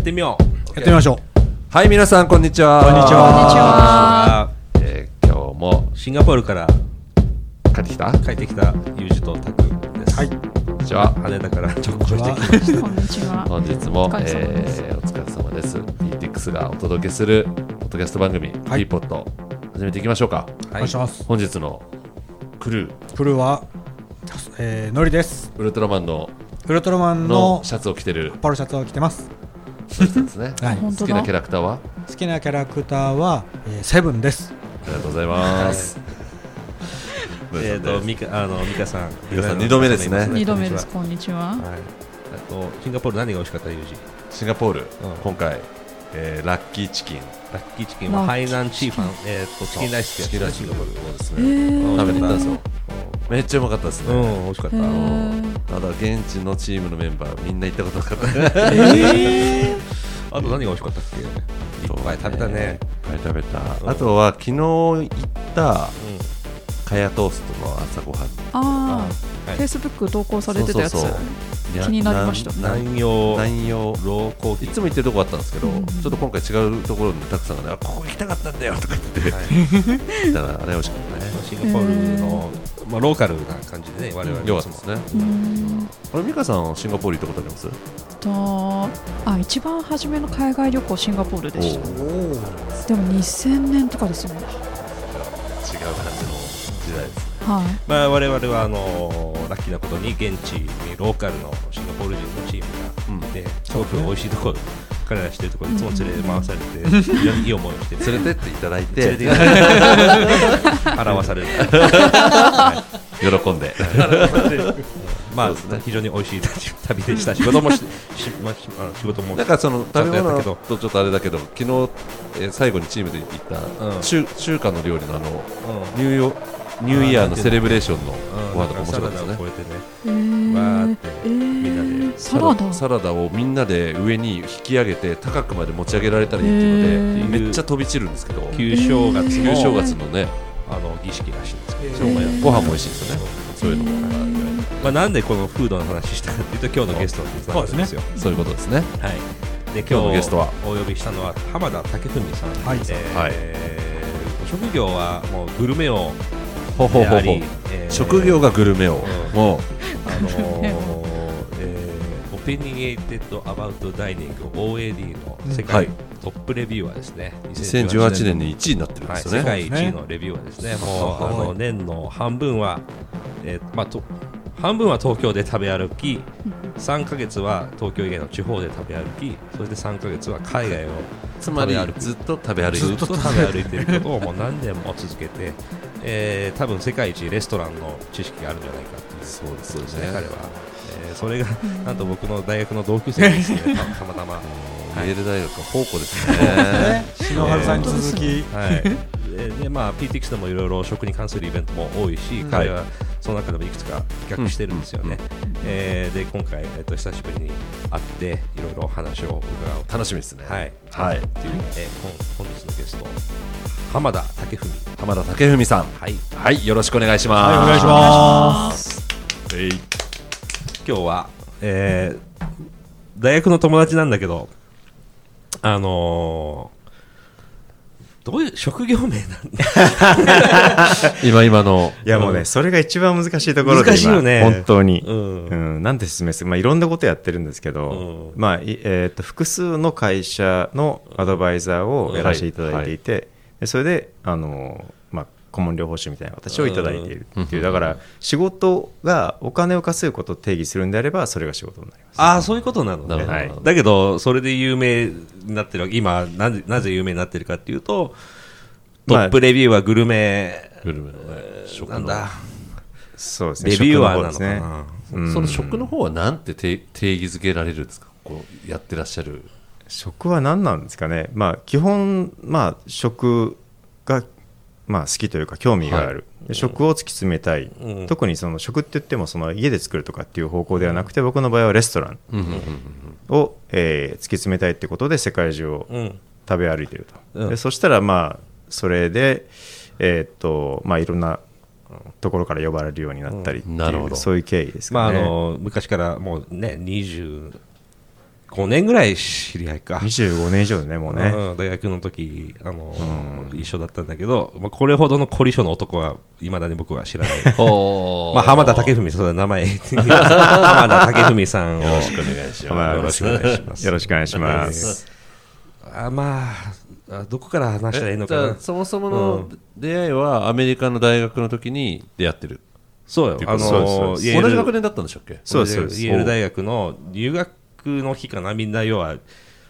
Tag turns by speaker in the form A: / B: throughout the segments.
A: ってみよう。
B: やってみましょ
C: はい、皆さん、こんにちは。
B: こんにちは。
D: こんにちは。
C: えー今日も
A: シンガポールから
C: 帰ってきた？
A: 帰ってきたユージとタクです、
B: はい。
C: こんにちは。
A: 羽田から直行してきま
D: こんにちは。
C: 本日も、
D: お疲れ様です。
C: えーお疲れ様です。PTX がお届けするポッドキャスト番組、
B: はい。
C: P ポット始めていきましょうか。
B: うお願いします。
C: 本日のクルー、
B: プルは、えー、のりです。
C: ウルトラマンの
B: ウルトラマン
C: の
B: の
C: シャツを着てる。
B: パロシャツを着てます
C: 人ですね。
B: はい。
C: 好きなキャラクターは？
B: 好きなキャラクターは、えー、セブンです。
C: ありがとうございます。
A: えっ、とミカあのミカさん。
C: ミカさん二度目ですね。
D: 二度目です。こんにちは。
A: は。い。あとシンガポール何が美味しかった？ユージ。
C: シンガポール、
A: ん。
C: 今回、えーラッキーチキン。
A: ラッキーチキン。はハイナンチーファン。えっ、とチキンライスってやつ
C: チキンライス
A: シンガポール
C: そうです
D: え
C: ね。
D: ー。
C: 食べてたんですよ。めっちゃうまかったですね。
A: うん美味しかった、
C: ただ現地のチームのメンバーみんな行ったことなかった。
A: あと何が美味しかったっけ？いっぱい食べたね。
C: いっぱい食べた、
A: うん。
C: あとは昨日行ったカヤトーストの朝ごはん。
D: あ
A: はい
D: あ、フェイスブック投稿されてたやつ。
C: そうそうそう。や
D: 気になりました。
C: な
A: 南洋
C: 南洋
A: ローコーヒー
C: いつも行ってるとこあったんですけど、
D: うん
C: ちょっと今回違うところにたくさんがねあここ行きたかったんだよとか言って、
A: はい。
C: 行ったらあれ美味しかったね。
A: シンガポールの、まあ、ローカルな感じでね我々
C: よかったですね。
D: うーん。
C: あれ美香さんシンガポール行ったことあります？
D: とあ一番初めの海外旅行シンガポールでした。でも2000年とかですよね。
C: 違う感じの時代ですね
D: はい。
A: まあ、我々はあのラッキーなことに現地にローカルのシンガポール人のチームがいて、すごく美味しいところ彼らしてるところにいつも連れ回されて、非常にいい思いをして。
C: 連れてっていただいて。
A: 連れて払わされる、
C: 喜んで。
A: まあ
C: ね。
A: 非常に美味しい旅でした仕事もしし、まあ、しあの仕事も。
C: なんかその食べ物
A: ちゃんとやったけど。
C: とちょっとあれだけど昨日、えー最後にチームで行った、
A: うん。
C: 中中華の料理のあの
A: うん。
C: ニューヨニューイヤーのセレブレーションの
A: うん
C: ご飯とか面白かったですね。
A: サラダを超えてね。
D: えー
A: わーって
D: えー
A: みん。なで
D: サラダ。
C: サラダをみんなで上に引き上げて高くまで持ち上げられたらいいっていうので、めっちゃ飛び散るんですけど
A: 旧正月の。
C: 旧正月のね
A: あの儀式らしいんですけど、
C: ご飯も美味しいですよね。そういうのも。
A: まあ、なんでこのフードの話したかというと今日のゲストにつながるんですよ。
C: そういうことですね。
A: はい、で
C: 今日のゲストは？
A: お呼びしたのは浜田武文さん、
B: はい。
A: えー
C: はい
A: 職業はもうグルメ王
C: ほほほほ
A: えー
C: 職業がグルメ王、
A: うん。
C: もう。
A: あのーえー、 Opinionated About Dining OAD の世界
C: はい。
A: トップレビューはですね、
C: 2018年に1位になってるんで
A: はい、
C: すよね、
A: 世界一位のレビューはですね、もうあの年の半分は、えーまあ、と半分は東京で食べ歩き、3ヶ月は東京以外の地方で食べ歩き、それで3ヶ月は海外を
C: つまり
A: 食べ歩く。
C: ずっと食べ歩いてる。
A: ずっと食べ歩いていることをもう何年も続けて、えー、多分世界一レストランの知識があるんじゃないかっていう。
C: そうですそうです
A: ね、
C: ね
A: 彼は、えーそれがなんと僕の大学の同級生ですね、たたま。たま。
C: イェール大学は宝庫ですね。
B: ね篠原さんに続き。
A: はい、ででまあ PTX でもいろいろ食に関するイベントも多いし、彼はその中でもいくつか企画してるんですよね。えーで今回、えっと久しぶりに会っていろいろ話を伺おう。と
C: 楽しみですね。
A: はい、
C: はい。
A: っていう、えー本本日のゲスト浜田武文
C: 浜田武文さん。
A: はい。
C: はいよろしくお願いします。
B: はいお願いします。
C: えい。
A: 今日は、えー大学の友達なんだけどあのーどういう職業名なん
C: 今今の。
E: いやもうね、それが一番難しいところで
A: 難しいよね。
E: 今本当に、
A: うん。
E: うんなんて説明する、まあ、いろんなことやってるんですけど、
A: うん。
E: まあいえー、と複数の会社のアドバイザーをやらせていただいていて、でそれであの、まあ、顧問療法士みたいな形をいただいているっていう、だから仕事がお金を稼ぐことを定義するんであればそれが仕事になります。
A: ああそういうことなのね、
E: はい。
A: だけどそれで有名になってる今なぜなぜ有名になってるかっていうとト
E: まあ
A: ップレビューはグルメ、
C: グルメ。のね食の。
A: なんだ。
E: そうですね。
A: レビューアー
E: 食
A: なのかな、
E: 方ですね。うん。
C: その食の方はなんて定定義づけられるんですか？こうやってらっしゃる
E: 食は何なんですかね、まあ、基本、まあ、食が、まあ、好きというか興味がある、で食を突き詰めたい、
A: うん。
E: 特にその食って言ってもその家で作るとかっていう方向ではなくて僕の場合はレストラン
C: うんうんうん
E: を、えー突き詰めたいってことで世界中を
A: うん。
E: 食べ歩いてると、
A: うん。
E: でそしたらまあそれで、えーっとまあ、いろんなところから呼ばれるようになったりっていう、
C: うん。なるほど。
E: そういう経緯です
A: まああ。の昔からもうね20 25年ぐらい知り合いか。
E: 25年以上だねもうね、
A: うん大学の時あの、一緒だったんだけど、まあ、これほどの凝り性の男はいまだに僕は知らない。まあ、浜田武文、そうだ、名前。浜田武文さんを。
C: よろしくお願いし
E: ま
C: す。
A: よろしくお願いします。
E: よろしくお願いします、
A: あまああ、どこから話したらいいのかな？
C: そもそもの出会いはアメリカの大学の時に出会ってる
A: そうよ。あの、ール
C: 同じ学年だったんでしたっけ？
E: そうですそう
A: イェール大学の入学の日かな、みんな要は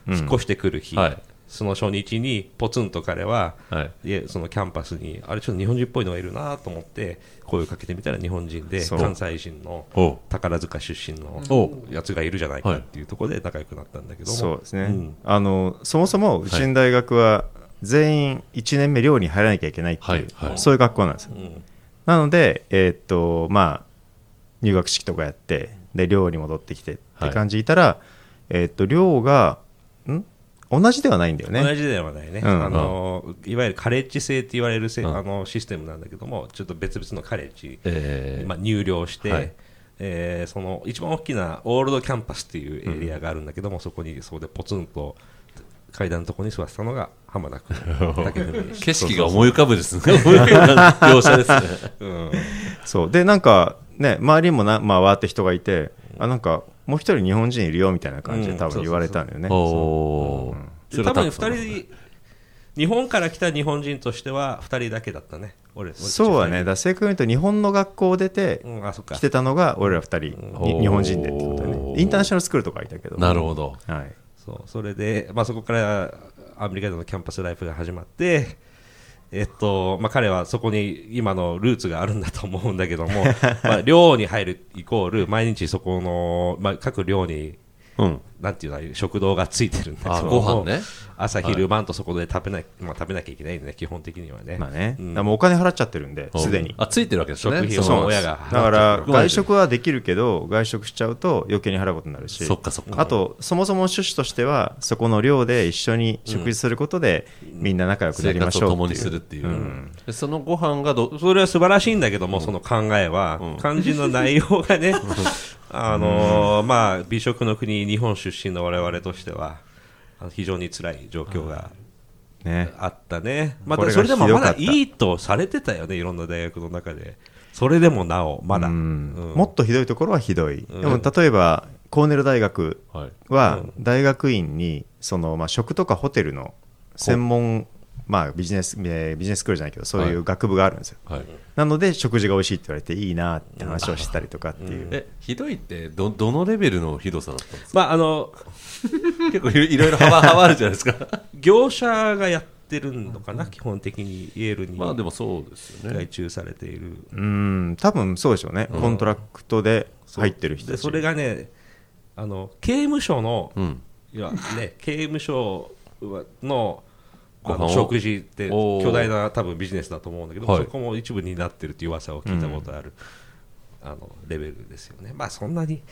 A: 引っ越してくる日、
C: はい。
A: その初日にポツンと彼は、
C: はい。
A: そのキャンパスに、あれ、ちょっと日本人っぽいのがいるなと思って、声をかけてみたら日本人で、関西人の宝塚出身の
C: お
A: やつがいるじゃないかっていうところで仲良くなったんだけども、
E: そうですね、
A: ん。
E: あのそもそもうちの大学は全員1年目寮に入らなきゃいけないっていう、
C: はい。はい。
E: そういう学校なんですよ。
A: うん。
E: なので、えーっとまあ、入学式とかやってで寮に戻ってきてって感じでいたら、えーっと寮がん？同じではないんだよね。
A: 同じではないね、
E: うん
A: あのいわゆるカレッジ制って言われるせ、
C: うん。
A: あのシステムなんだけども、ちょっと別々のカレッジ、
C: えー。
A: まあ、入寮して、
C: はい。
A: えーその一番大きなオールドキャンパスっていうエリアがあるんだけども、そこにそこでポツンと階段のところに座ってたのが浜田君
C: 景色が思い浮かぶですね。描写ですね。
A: たうん。
E: そう。でなんかね周りにもな、まあ、わーって人がいてあなんかもう一人日本人いるよみたいな感じで多分言われたんだよね、
A: 多分2人日本から来た日本人としては2人だけだったね。俺
E: そうだね。だ正確に言うと日本の学校を出て
A: うん。あそっか。
E: 来てたのが俺ら2人、に
C: うん
E: 日本人でってことね。インターナショナルスクールとかいたけど。
C: なるほど。
E: はい。
A: そう。それで、まあ、そこからアメリカでのキャンパスライフが始まって、えっとまあ、彼はそこに今のルーツがあるんだと思うんだけども、まあ、寮に入るイコール毎日そこの、まあ、各寮に
C: うん
A: なんていうのああいう食堂がついてるんだけ
C: あ
A: ど
C: ご飯ね。
A: 朝昼晩とそこで食べな,、まあ、食べなきゃいけないんでね基本的にはね,、
E: まあね、
A: うん。
E: もうお金払っちゃってるんですでに。
C: あついてるわけですね
A: 食費を
C: その
A: 親が
E: だから外食はできるけど外食しちゃうと余計に払うことになるし。
C: そっかそっか。
E: あとそもそも趣旨としてはそこの寮で一緒に食事することでみんな仲良くな
C: 生
E: りまし
C: 活を共に
E: ょうっていう。
C: するっていう、
E: うん。
C: でそのご飯がど
A: それは素晴らしいんだけども、その考えは、肝心の内容がね、あのーまあ、美食の国、日本出身の我々としては、非常に辛い状況が
E: ね。
A: あったね、また
E: これが
A: それでもまだいいとされてたよね、いろんな大学の中で、それでもなお、まだ、
E: うん。
A: うん。
E: もっとひどいところはひどい、
A: うん。
E: でも例えばコーネル大学
C: はい。
E: は大学院にその、まあ、食とかホテルの専門、まあ、ビジネスえービジネススクールじゃないけどそういう学部があるんですよ、
C: はい。
E: なので食事が美味しいって言われていいなって話をしたりとかっていう、
C: えひどいってどどのレベルのひどさだったんですか？
A: まあ、あの
C: 結構いろいろ幅幅あるじゃないですか。
A: 業者がやってるのかな、基本的にイエールに。
C: まあでもそうですよね。
A: 外注されている。
E: うん多分そうでしょうね、 contract で入ってる人たち。
A: でそれがねあの刑務所の、
C: うん。
A: いやね、刑務所のあの食事って巨大な多分ビジネスだと思うんだけど、
C: はい。
A: そこも一部になってるっていう噂を聞いたことある、あのレベルですよね。まあそんなに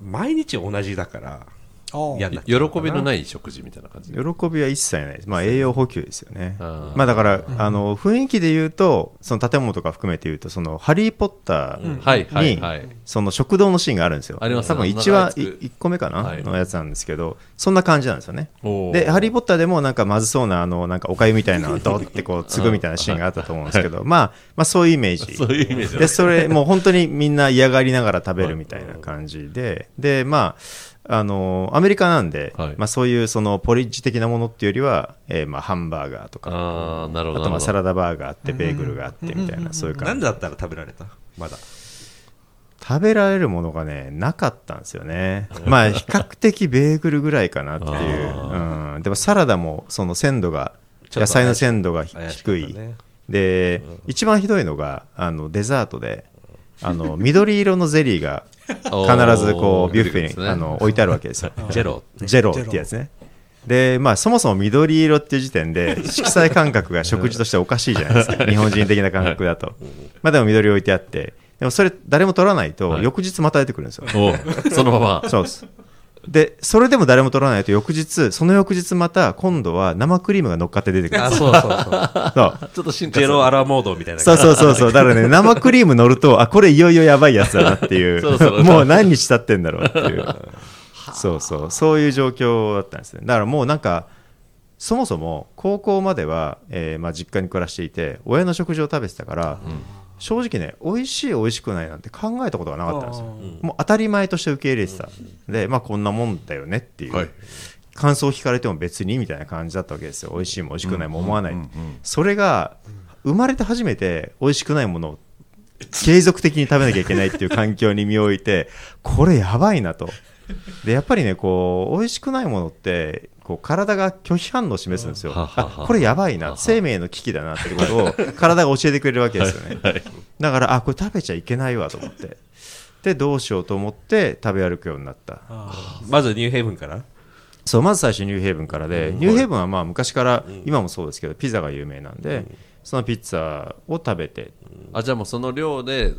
A: 毎日同じだから
C: 喜びのない食事みたいな感じ。
E: 喜びは一切ないです、まあ、栄養補給ですよね、まあ、だから、あの雰囲気で言うと、その建物とか含めて言うと、そのハリー・ポッター
C: はいはい
E: に
C: はい。
E: その食堂のシーンがあるんですよ、
C: あります
E: 多分
C: ね
E: 1話、
C: 長いやつ
E: 1個目かな、
C: はい。
E: のやつなんですけど、そんな感じなんですよね。で、ハリー・ポッターでもなんかまずそうな、あのなんかおかゆみたいなのをドってこう継ぐみたいなシーンがあったと思うんですけど、まあ、まあ、そういうイメージ。
C: そういうイメージ。
E: でそれもう本当にみんな嫌がりながら食べるみたいな感じで。でまああのアメリカなんで、
C: はい。
E: まあ、そういうそのポリッジ的なものっていうよりは、えーまあ、ハンバーガーとか
C: ああなるほど
E: あとまあサ
C: ラ
E: ラダバーガーあってベーグルがあってみたいなそういう感じ。
A: なんでだったら食べられた？まだ。
E: 食べられるものがねなかったんですよね。まあ比較的ベーグルぐらいかなっていう、うん、でもサラダもその鮮度が野菜の鮮度が低い、
A: ね
E: で、一番ひどいのがあのデザートであの緑色のゼリーが必ずこうビュッフェに、あの置いてあるわけですよ。
A: ジェロ
E: ジェロってやつね。で、まあ、そもそも緑色っていう時点で色彩感覚が食事としておかしいじゃないですか 日本人的な感覚だと。まあでも緑置いてあってでもそれ誰も取らないと
C: はい
E: 翌日また出てくるんですよ。
C: そのまま
E: そうです。でそれでも誰も取らないと翌日その翌日また今度は生クリームが乗っかって出てくる
A: あそうそうそう
E: そう
C: ちょっと進化
A: ジェロアラモードみたいな
E: そうそうそうそう。だからね、生クリーム乗ると、あ、これいよいよやばいやつだなっていう。
C: そうそう
E: もう何日経ってんだろうっていう。そうそう。そういう状況だったんですね。だからもうなんか、そもそも高校までは、えーまあ、実家に暮らしていて、親の食事を食べてたから、正直ね、美味しい、美味しくないなんて考えたことがなかったんですよ。もう当たり前として受け入れてた。で、まあこんなもんだよねっていう。
C: はい。
E: 感想を聞かれても別にみたいな感じだったわけですよ。美味しいも美味しくないも思わない、
C: うんうんうん。
E: それが生まれて初めて美味しくないものを継続的に食べなきゃいけないっていう環境に身を置いてこれやばいなと。でやっぱりねこう美味しくないものってこう体が拒否反応を示すんですよ。
C: ははは
E: あこれやばいな生命の危機だなっていうことを 体が教えてくれるわけですよね。だからあこれ食べちゃいけないわと思って。でどうしようと思って食べ歩くようになった。
A: まずニューヘイブンから？
E: そうまず最初ニューヘイブンからで、ニューヘイブンはまあ昔から、今もそうですけどピザが有名なんで、そのピッツァを食べて。
C: あじゃあもうその量で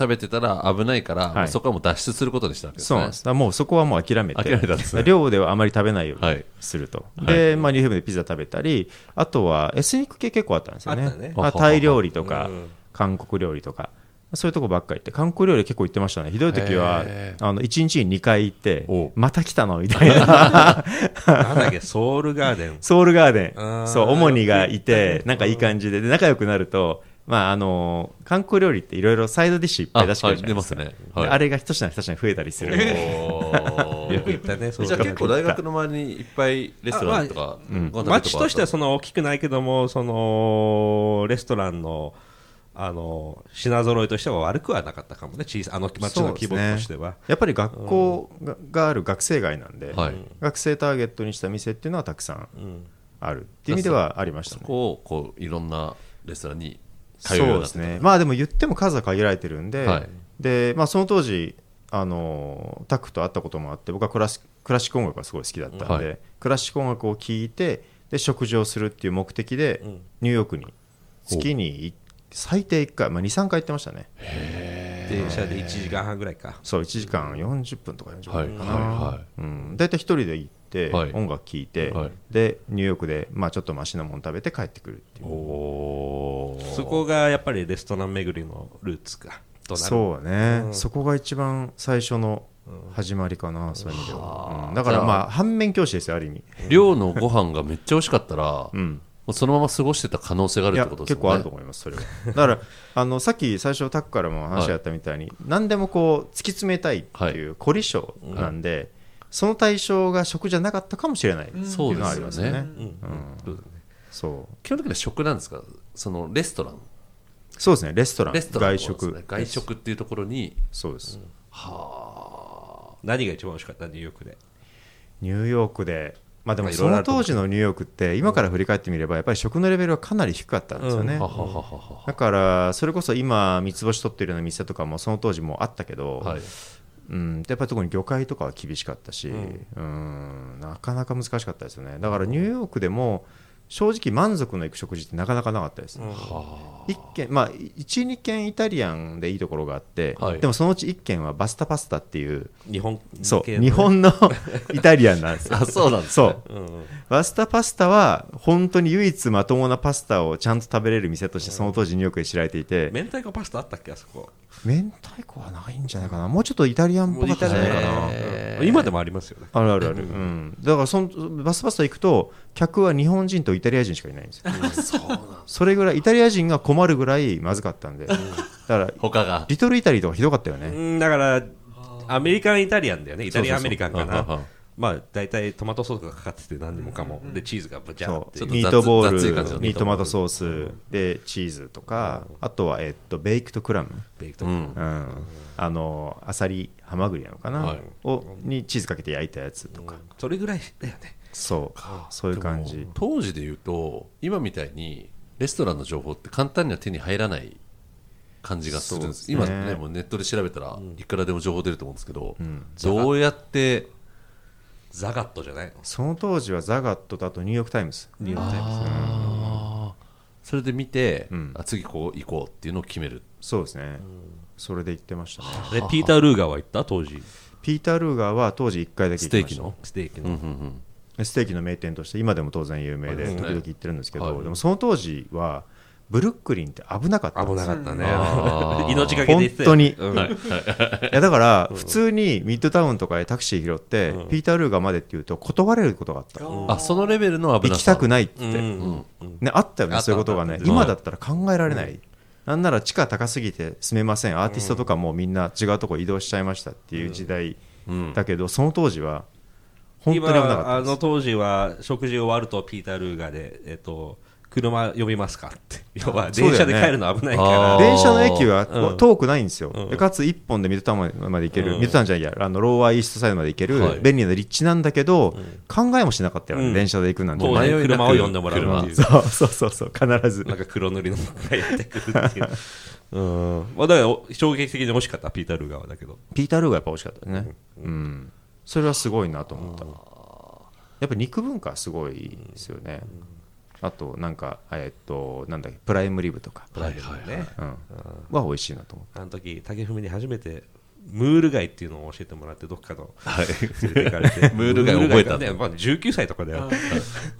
C: 食べてたら危ないから、
E: はい。
C: そこはもう脱出することにしたわけですね。
E: そう。なんですだからもうそこはもう諦めて。
C: 諦めたんですね。
E: 量ではあまり食べないように
C: はい。
E: すると、で、まあ、ニューヘイブンでピザ食べたりあとはエスニック系結構あったんですよね。
A: あったね。
E: まあ、タイ料理とか、
A: うん。
E: 韓国料理とか。そういうとこばっかり行って韓国料理結構行ってましたね。ひどい時は
C: へ
E: あの1日に2回行って
C: お
E: また来たのみたいな。
A: なんだっけソウルガーデン。
E: ソウルガーデン、そう、主にがいて、なんかいい感じで、で仲良くなると、まあ、あの韓国料理っていろいろサイドディッシュいっぱい出してくれるじゃないですか。
C: あはい出ますね。はい。
E: であれが一品一品増えたりする。
A: よく言ったねそう
C: じゃあ結構大学の周りにいっぱいレストランとか、ご飯食べるこ
A: 街としてはその大きくないけどもそのレストランのあの品揃えとしては悪くはなかったかもね。小さあの街の規模としては、
E: やっぱり学校ががある学生街なんで、
C: はい。
E: 学生ターゲットにした店っていうのはたくさん
A: うん
E: あるっていう意味ではありました
C: た
E: ね。
C: そこをこういろんなレストランに通うよう
E: そう
C: になってた
E: ですね。まあでも言っても数は限られてるんで、
C: はい。
E: で、まあその当時、あのタックと会ったこともあって、僕はクラシクラシック音楽がすごい好きだったんで、
C: はい。
E: クラシック音楽を聴いて、で食事をするっていう目的で、
A: うん。
E: ニューヨークに月にい最低1回、まあ、2、3回行ってましたね。
A: 電車で1時間半ぐらいか。
E: そう、1時間40分とか40
C: はい
E: 分かな。
C: は
E: うん、大体一人で行って、
C: はい。
E: 音楽聴いて、
C: はい。
E: でニューヨークで、まあ、ちょっとマシなもの食べて帰ってくるってい
C: いう
A: そこがやっぱりレストラン巡りのルーツか。となる。
E: そうね、
A: うん。
E: そこが一番最初の始まりかな、そういう意味では、
C: はあ。
E: うん。だからまあ反面教師ですよある意味、
C: 寮のご飯がめっちゃ美味しかったら、も
E: うん、
C: うそのまま過ごしてた可能性がある
E: いや
C: ってことですよね。
E: 結構あると思いますそれは。だからあのさっき最初タックからも話があったみたいに、何でもこう突き詰めたいっていう凝り性なんで、その対象が食じゃなかったかもしれないっていう
C: そう
E: のはありますよね。
A: そう。
C: 基本的には食なんですか？そのレストラン。
E: そうですね。レストラン。
C: レストランの
E: 外食。
C: 外食っていうところに。
E: そうです、
A: 何が一番美味しかった？ニューヨークで。
E: ニューヨークで。まあでもその当時のニューヨークって今から振り返ってみればやっぱり食のレベルはかなり低かったんですよね、
C: ははははは。
E: だからそれこそ今三つ星取ってるような店とかもその当時もあったけど、
C: はい
E: うん、やっぱり特に魚介とかは厳しかったし、うん、なかなか難しかったですよね。だからニューヨークでも正直満足のいく食事ってなかなかなかったです、一軒まあ12軒イタリアンでいいところがあって、
C: はい。
E: でもそのうち1軒はバスタパスタっていう
A: 日本
E: そう日本の イタリアンなんですよ。
C: あそうなんです
E: そう。
A: うんうん
E: バスタパスタは本当に唯一まともなパスタをちゃんと食べれる店としてその当時ニューヨークで知られていて。
A: 明太子パスタあったっけあそこ
E: 明太子はないんじゃないかな。もうちょっとイタリアンっぽかったんじゃないかな。
C: へ
A: うん今でもありますよね。
E: あるあるある、うん、だからそのバスパスタ行くと客は日本人とイタリア人しかいないんですよ。それぐらいイタリア人が困るぐらいまずかったんで。だから
C: 他が。
E: リトルイタリーとかひどかったよね。
A: うんだから American Italian だよね。 Italian American か
C: そうそうそう。
A: なまあ大体トマトソースがかかってて何でもかも。でチーズがブチャーって。
C: ちょっと
E: ミートボールにトマト。ソース。でチーズとかあとは、えっと、
A: baked clam。baked
C: うん
E: うん、あのアサリハマグリなのかな、
C: はい。
E: をにチーズかけて焼いたやつとか、
A: それぐらいだよね。
E: そう。そういう感じ。
C: 当時で言うと今みたいにレストランの情報って簡単には手に入らない感じがするんです。
E: ね。
C: 今ねもうネットで調べたらいくらでも情報出ると思うんですけど、
E: ん。
C: どうやって
A: ザガットじゃないの？
E: その当時はザガットとあとニューヨーク・タイムズ
A: ニューヨークタイムズ
C: あー。それで見て、
E: うん。
C: あ次こう行こうっていうのを決める。
E: そうですね、それで言ってましたね。
A: でピーター・ルーガーは行った？当時。
E: ピーター・ルーガーは当時1回だけ行きました。
C: ステーキの？
A: ステーキの、
C: うんうん
E: ステーキの名店として今でも当然有名で
C: うん
E: 時々行ってるんですけど、
C: はい。
E: でもその当時はブルックリンって危なかったん
A: 危なかったね。命がけで言ってたよ
E: 本当に。
A: うん。
E: いやだから普通にミッドタウンとかでタクシー拾って、ピーター・ルーガーまでって言うと断れることがあった、
C: あそのレベルの危なさ。
E: 行きたくないって。言って、
A: うん。うん。うん
E: ね、あったよねそういうことがね。今だったら考えられない、なんなら地価高すぎて住めません。アーティストとかもみんな違うとこ移動しちゃいましたっていう時代
C: うん。
E: だけど、その当時は本当に危なかったです。
A: 今あの当時は食事終わるとピーター・ルーガーで、えっと、車呼びますかって。要は電車で帰るの危ないか
C: あ
A: ら
C: ー。
E: 電車の駅は
A: うん。
E: 遠くないんですよ、
A: うん
E: でかつ1本でミッドタウンまで行ける、
A: うん。
E: ミッドタウンじゃないやあのローアーイーストサイドまで行ける、
C: はい。
E: 便利な立地なんだけど、考えもしなかったよね、
A: うん。
E: 電車で行くなんて、
A: 当
C: 迷い
A: 車を呼んでもらうっていう。
E: そうそうそうそう必ず。
A: なんか黒塗りのがやってくるっていう。うん。まあ、だからお衝撃的に惜しかったピーター・ルーガーはだけど。
E: ピーター・ルーがやっぱ美味しかったね、うん。それはすごいなと思った、やっぱ肉文化すごいですよね、あとなんかえっとなんだっけプライムリブとか、
A: プライベートでね、
E: うん、は美味しいなと思っ
A: あの時竹文に初めてムール貝っていうのを教えてもらってどっかの。
C: はい。
A: 連れて行かれて。
C: ムール貝覚えた
A: ね、まあ、19歳とかだよ、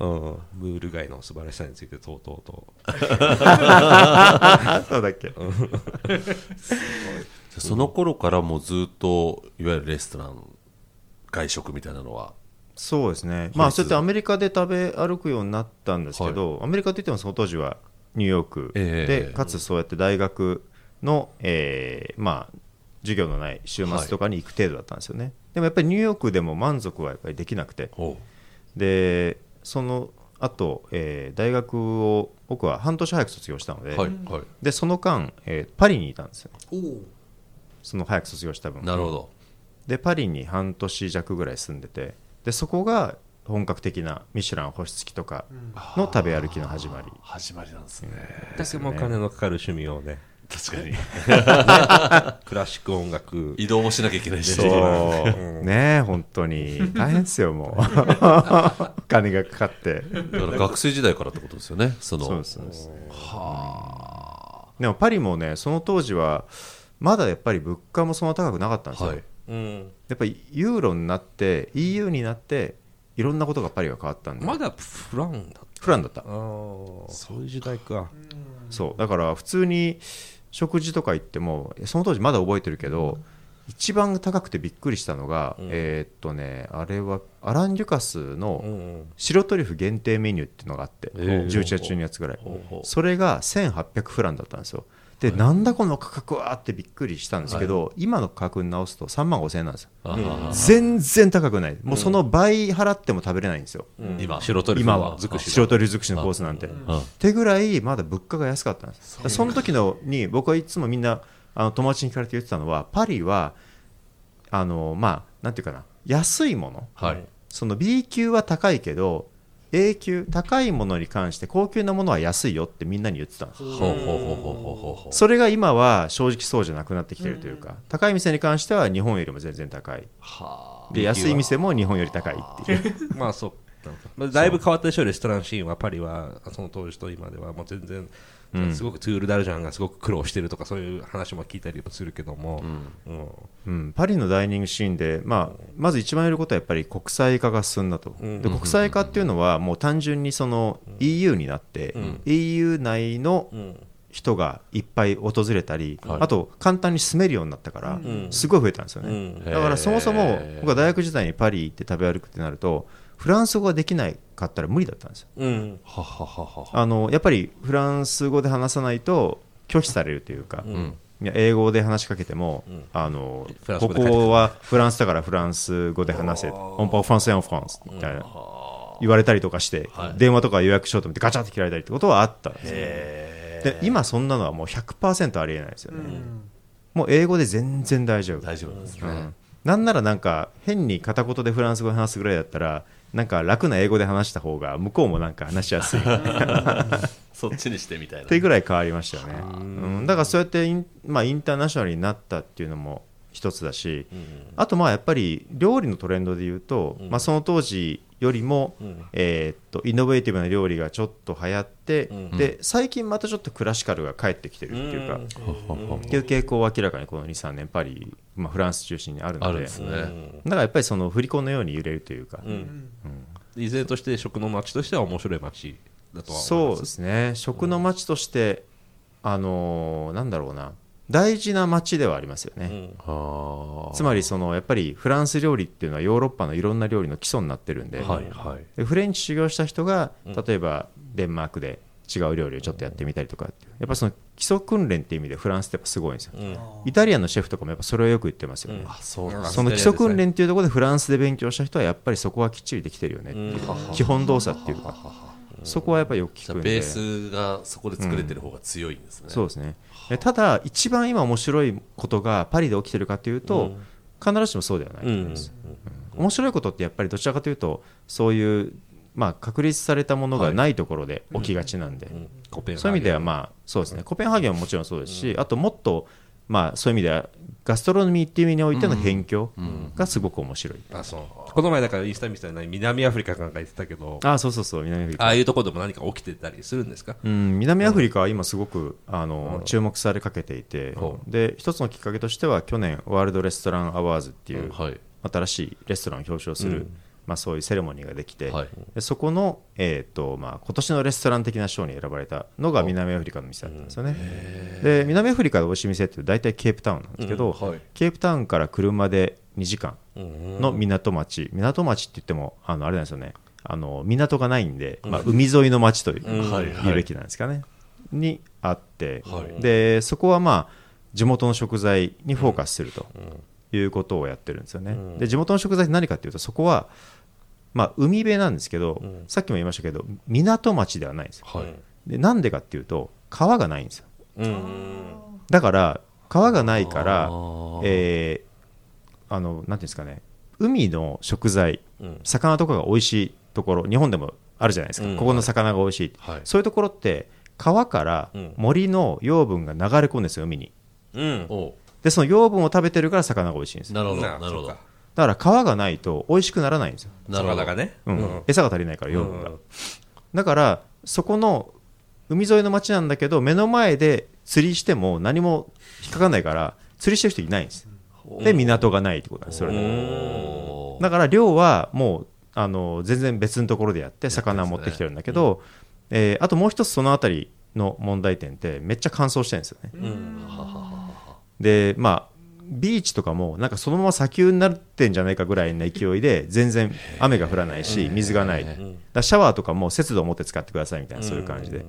A: うん、ムール貝の素晴らしさについてとうとうと。
E: た そうだっけ。
C: その頃からもうずっといわゆるレストラン外食みたいなのは
E: そうですね、まあ、そうやってアメリカで食べ歩くようになったんですけど、アメリカといってもその当時はニューヨークで、
C: ええ。
E: かつそうやって大学の、えーまあ、授業のない週末とかに行く程度だったんですよね、でもやっぱりニューヨークでも満足はやっぱりできなくて、
C: お
E: でその後、えー大学を僕は半年早く卒業したので,、
C: はいはい。
E: でその間、えーパリにいたんですよその早く卒業した分。
C: なるほど。
E: でパリに半年弱ぐらい住んでてでそこが本格的なミシュラン星付きとかの食べ歩きの始まり、
C: 始まりなんですね。
A: だけも金のかかる趣味をね。
C: 確かに。
A: クラシック音楽。
C: 移動もしなきゃいけないし。
E: そう。
A: う。ん
E: ねえ本当に。大変ですよもう。お 金がかかって。
C: だから学生時代からってことですよねその。
E: そうですそうです。でもパリもねその当時はまだやっぱり物価もそんな高くなかったんですよ、
C: はい
A: うん。
E: やっぱりユーロになって EU になっていろんなことがパリが変わったんで
A: まだフランだ
E: フランだった。
A: そういう時代か。
E: そう。だから普通に食事とか行ってもその当時まだ覚えてるけど、一番高くてびっくりしたのが、
A: うん。
E: えーっとねあれはアラン・デュカス
A: う
E: の
A: ん。
E: 白トリュフ限定メニューっていうのがあって、
A: えー。
E: 11月中のやつぐらい。それが1800フランだったんですよで、なんだこの価格は？ってびっくりしたんですけど、今の価格に直すと3万5000円なんですよ。全然高くない。もうその倍払っても食べれないんですよ、
A: うん。
C: 今
A: 白トリュフ
E: 今は。
A: 尽くし
E: 白トリュフ尽くしのコースなんて、っ
C: うん。
E: てぐらいまだ物価が安かったんです。その時のに僕はいつもみんなあの友達に聞かれて言ってたのはパリはあのまあなんていうかな。安いもの。
C: はい。
E: その B 級は高いけど A 級高いものに関して高級なものは安いよってみんなに言ってたんですそれが今は正直そうじゃなくなってきてるというか、高い店に関しては日本よりも全然高い。
C: は
E: で安い店も日本より高いっていう。
A: まあそうだいぶ変わったでしょレストランシーンは。パリはその当時と今では。もう全然、
E: うん。
A: すごくトゥール・ダルジャンがすごく苦労してるとかそういう話も聞いたりもするけども、うん。
E: うん、パリのダイニングシーンで、まあ、まず一番言えることはやっぱり国際化が進んだと、
A: うん。
E: で国際化っていうのはもう単純にその EU になって、
A: うん。
E: EU 内の
A: うん。
E: 人がいっぱい訪れたり、
C: はい。
E: あと簡単に住めるようになったから、
A: ん。
E: すごい増えたんですよね、
A: うん。
E: だからそもそも僕は大学時代にパリ行って食べ歩くってなるとフランス語ができないかったら無理だったんですよ。
A: うん。
E: あのやっぱりフランス語で話さないと拒否されるというか、
A: うん。
E: いや英語で話しかけても、
A: うん。
E: あのここはフランスだからフランス語で話せオンパオフランスエンフランスみたいな。言われたりとかして、
C: はい。
E: 電話とか予約しようと思ってガチャって切られたりってことはあったんですよ
C: へ
E: で今そんなのはもう100%ありえないですよね、もう英語で全然大丈夫。
C: 大丈夫なんですね。
E: うん。なんならなんか変に片言でフランス語で話すぐらいだったらなんか楽な英語で話した方が向こうもなんか話しやすい。
C: そっちにしてみたいな
E: っていうぐらい変わりましたよね、うん、だからそうやってイン,、まあ、インターナショナルになったっていうのも一つだし、あとまあやっぱり料理のトレンドで言うと、まあ、その当時よりも、
A: うん。
E: えーっとイノベーティブな料理がちょっと流行って、
A: うん。
E: で最近またちょっとクラシカルが帰ってきてるっていうか、
A: うん。
E: っていう傾向は明らかにこの23年パリ、まあ、フランス中心にあるので
C: あるんですね、
E: だからやっぱりその振り子のように揺れるというか、
A: うん。依然として食の街としては面白い街だとは思
E: そうで
A: す
E: ね。食の街として、あのーなんだろうな大事な街ではありますよね、
A: うん。
C: あ
E: つまりそのやっぱりフランス料理っていうのはヨーロッパのいろんな料理の基礎になってるんで,、
C: あはいはい。
E: でフレンチ修行した人が
A: うん。
E: 例えばデンマークで違う料理をちょっとやってみたりとかっていう。やっぱその基礎訓練っていう意味でフランスってやっぱすごいんですよ、
A: うん。
E: イタリアンのシェフとかもやっぱそれをよく言ってますよね、
A: うん。
C: あそ
E: その基礎訓練っていうところでフランスで勉強した人はやっぱりそこはきっちりできてるよねっていう、
A: うん。
E: 基本動作っていうか。そこはやっぱりよく聞くんで。
C: ベースがそこで作れてる方が強いんですね、
E: そうですね。でただ一番今面白いことがパリで起きてるかというと、必ずしもそうではないと
A: うん
E: 思います、面白いことってやっぱりどちらかというとそういう、まあ、確立されたものがないところで起きがちなんで、
A: うん。コペンハーゲン。
E: そういう意味ではまあそうですね。コペンハーゲンはもちろんそうですし、あともっとまあそういう意味ではガストロノミーっていう意味においての辺境がすごく面白い、
A: あそうこの前だからインスタ見てたら南アフリカかなんか言ってたけど
E: ああそうそうそう南アフリカ。
A: ああいうところでも何か起きてたりするんですか？
E: うん、南アフリカは今すごくあの、注目されかけていて、で一つのきっかけとしては去年ワールドレストランアワーズっていう、
C: はい。
E: 新しいレストランを表彰する、まあ、そういうセレモニーができて、
C: はい。
E: でそこの、えーとまあ、今年のレストラン的な賞に選ばれたのが南アフリカの店だったんですよね、で南アフリカで美味しい店って大体ケープタウンなんですけど、
C: うんはい。
E: ケープタウンから車で2時間の港町、港町って言ってもあのあれなんですよね。あの港がないんで、まあ、海沿いの町という,、
C: ん。はいはい。
E: 言うべきなんですかね、にあって、
C: はい。
E: でそこはまあ地元の食材にフォーカスするということをやってるんですよね、で地元の食材って何かっていうとそこは、まあ、海辺なんですけど、さっきも言いましたけど港町ではないんですよ。
C: はい。
E: でなんでかっていうと川がないんですよ。
A: うん。
E: だから川がないから
C: あー。
E: えーあのなんていうんですかね海の食材
A: うん。
E: 魚とかが美味しいところ日本でもあるじゃないですか、
A: うん。
E: ここの魚が美味しい、
C: はい。
E: そういうところって川から
A: うん。
E: 森の養分が流れ込んですよ海に。
A: うん。
C: お
E: でその養分を食べてるから魚が美味しいんですよ。
C: なるほど
A: な
C: なるほど。
E: だから川がないと美味しくならないんですよ、
C: なるほど。
A: 魚がね。
E: うん。
A: うん。
E: 餌が足りないから養分が、
A: うん
E: だからそこの海沿いの町なんだけど目の前で釣りしても何も引っかかんないから釣りしてる人いないんですで港がないってことなんです。それだから漁はもうあの全然別のところでやって魚を持ってきてるんだけど、えーあともう一つそのあたりの問題点ってめっちゃ乾燥してるんですよね、でまあビーチとかもなんかそのまま砂丘になってんじゃないかぐらいの勢いで全然雨が降らないし水がない。だシャワーとかも節度を持って使ってくださいみたいなそういう感じで。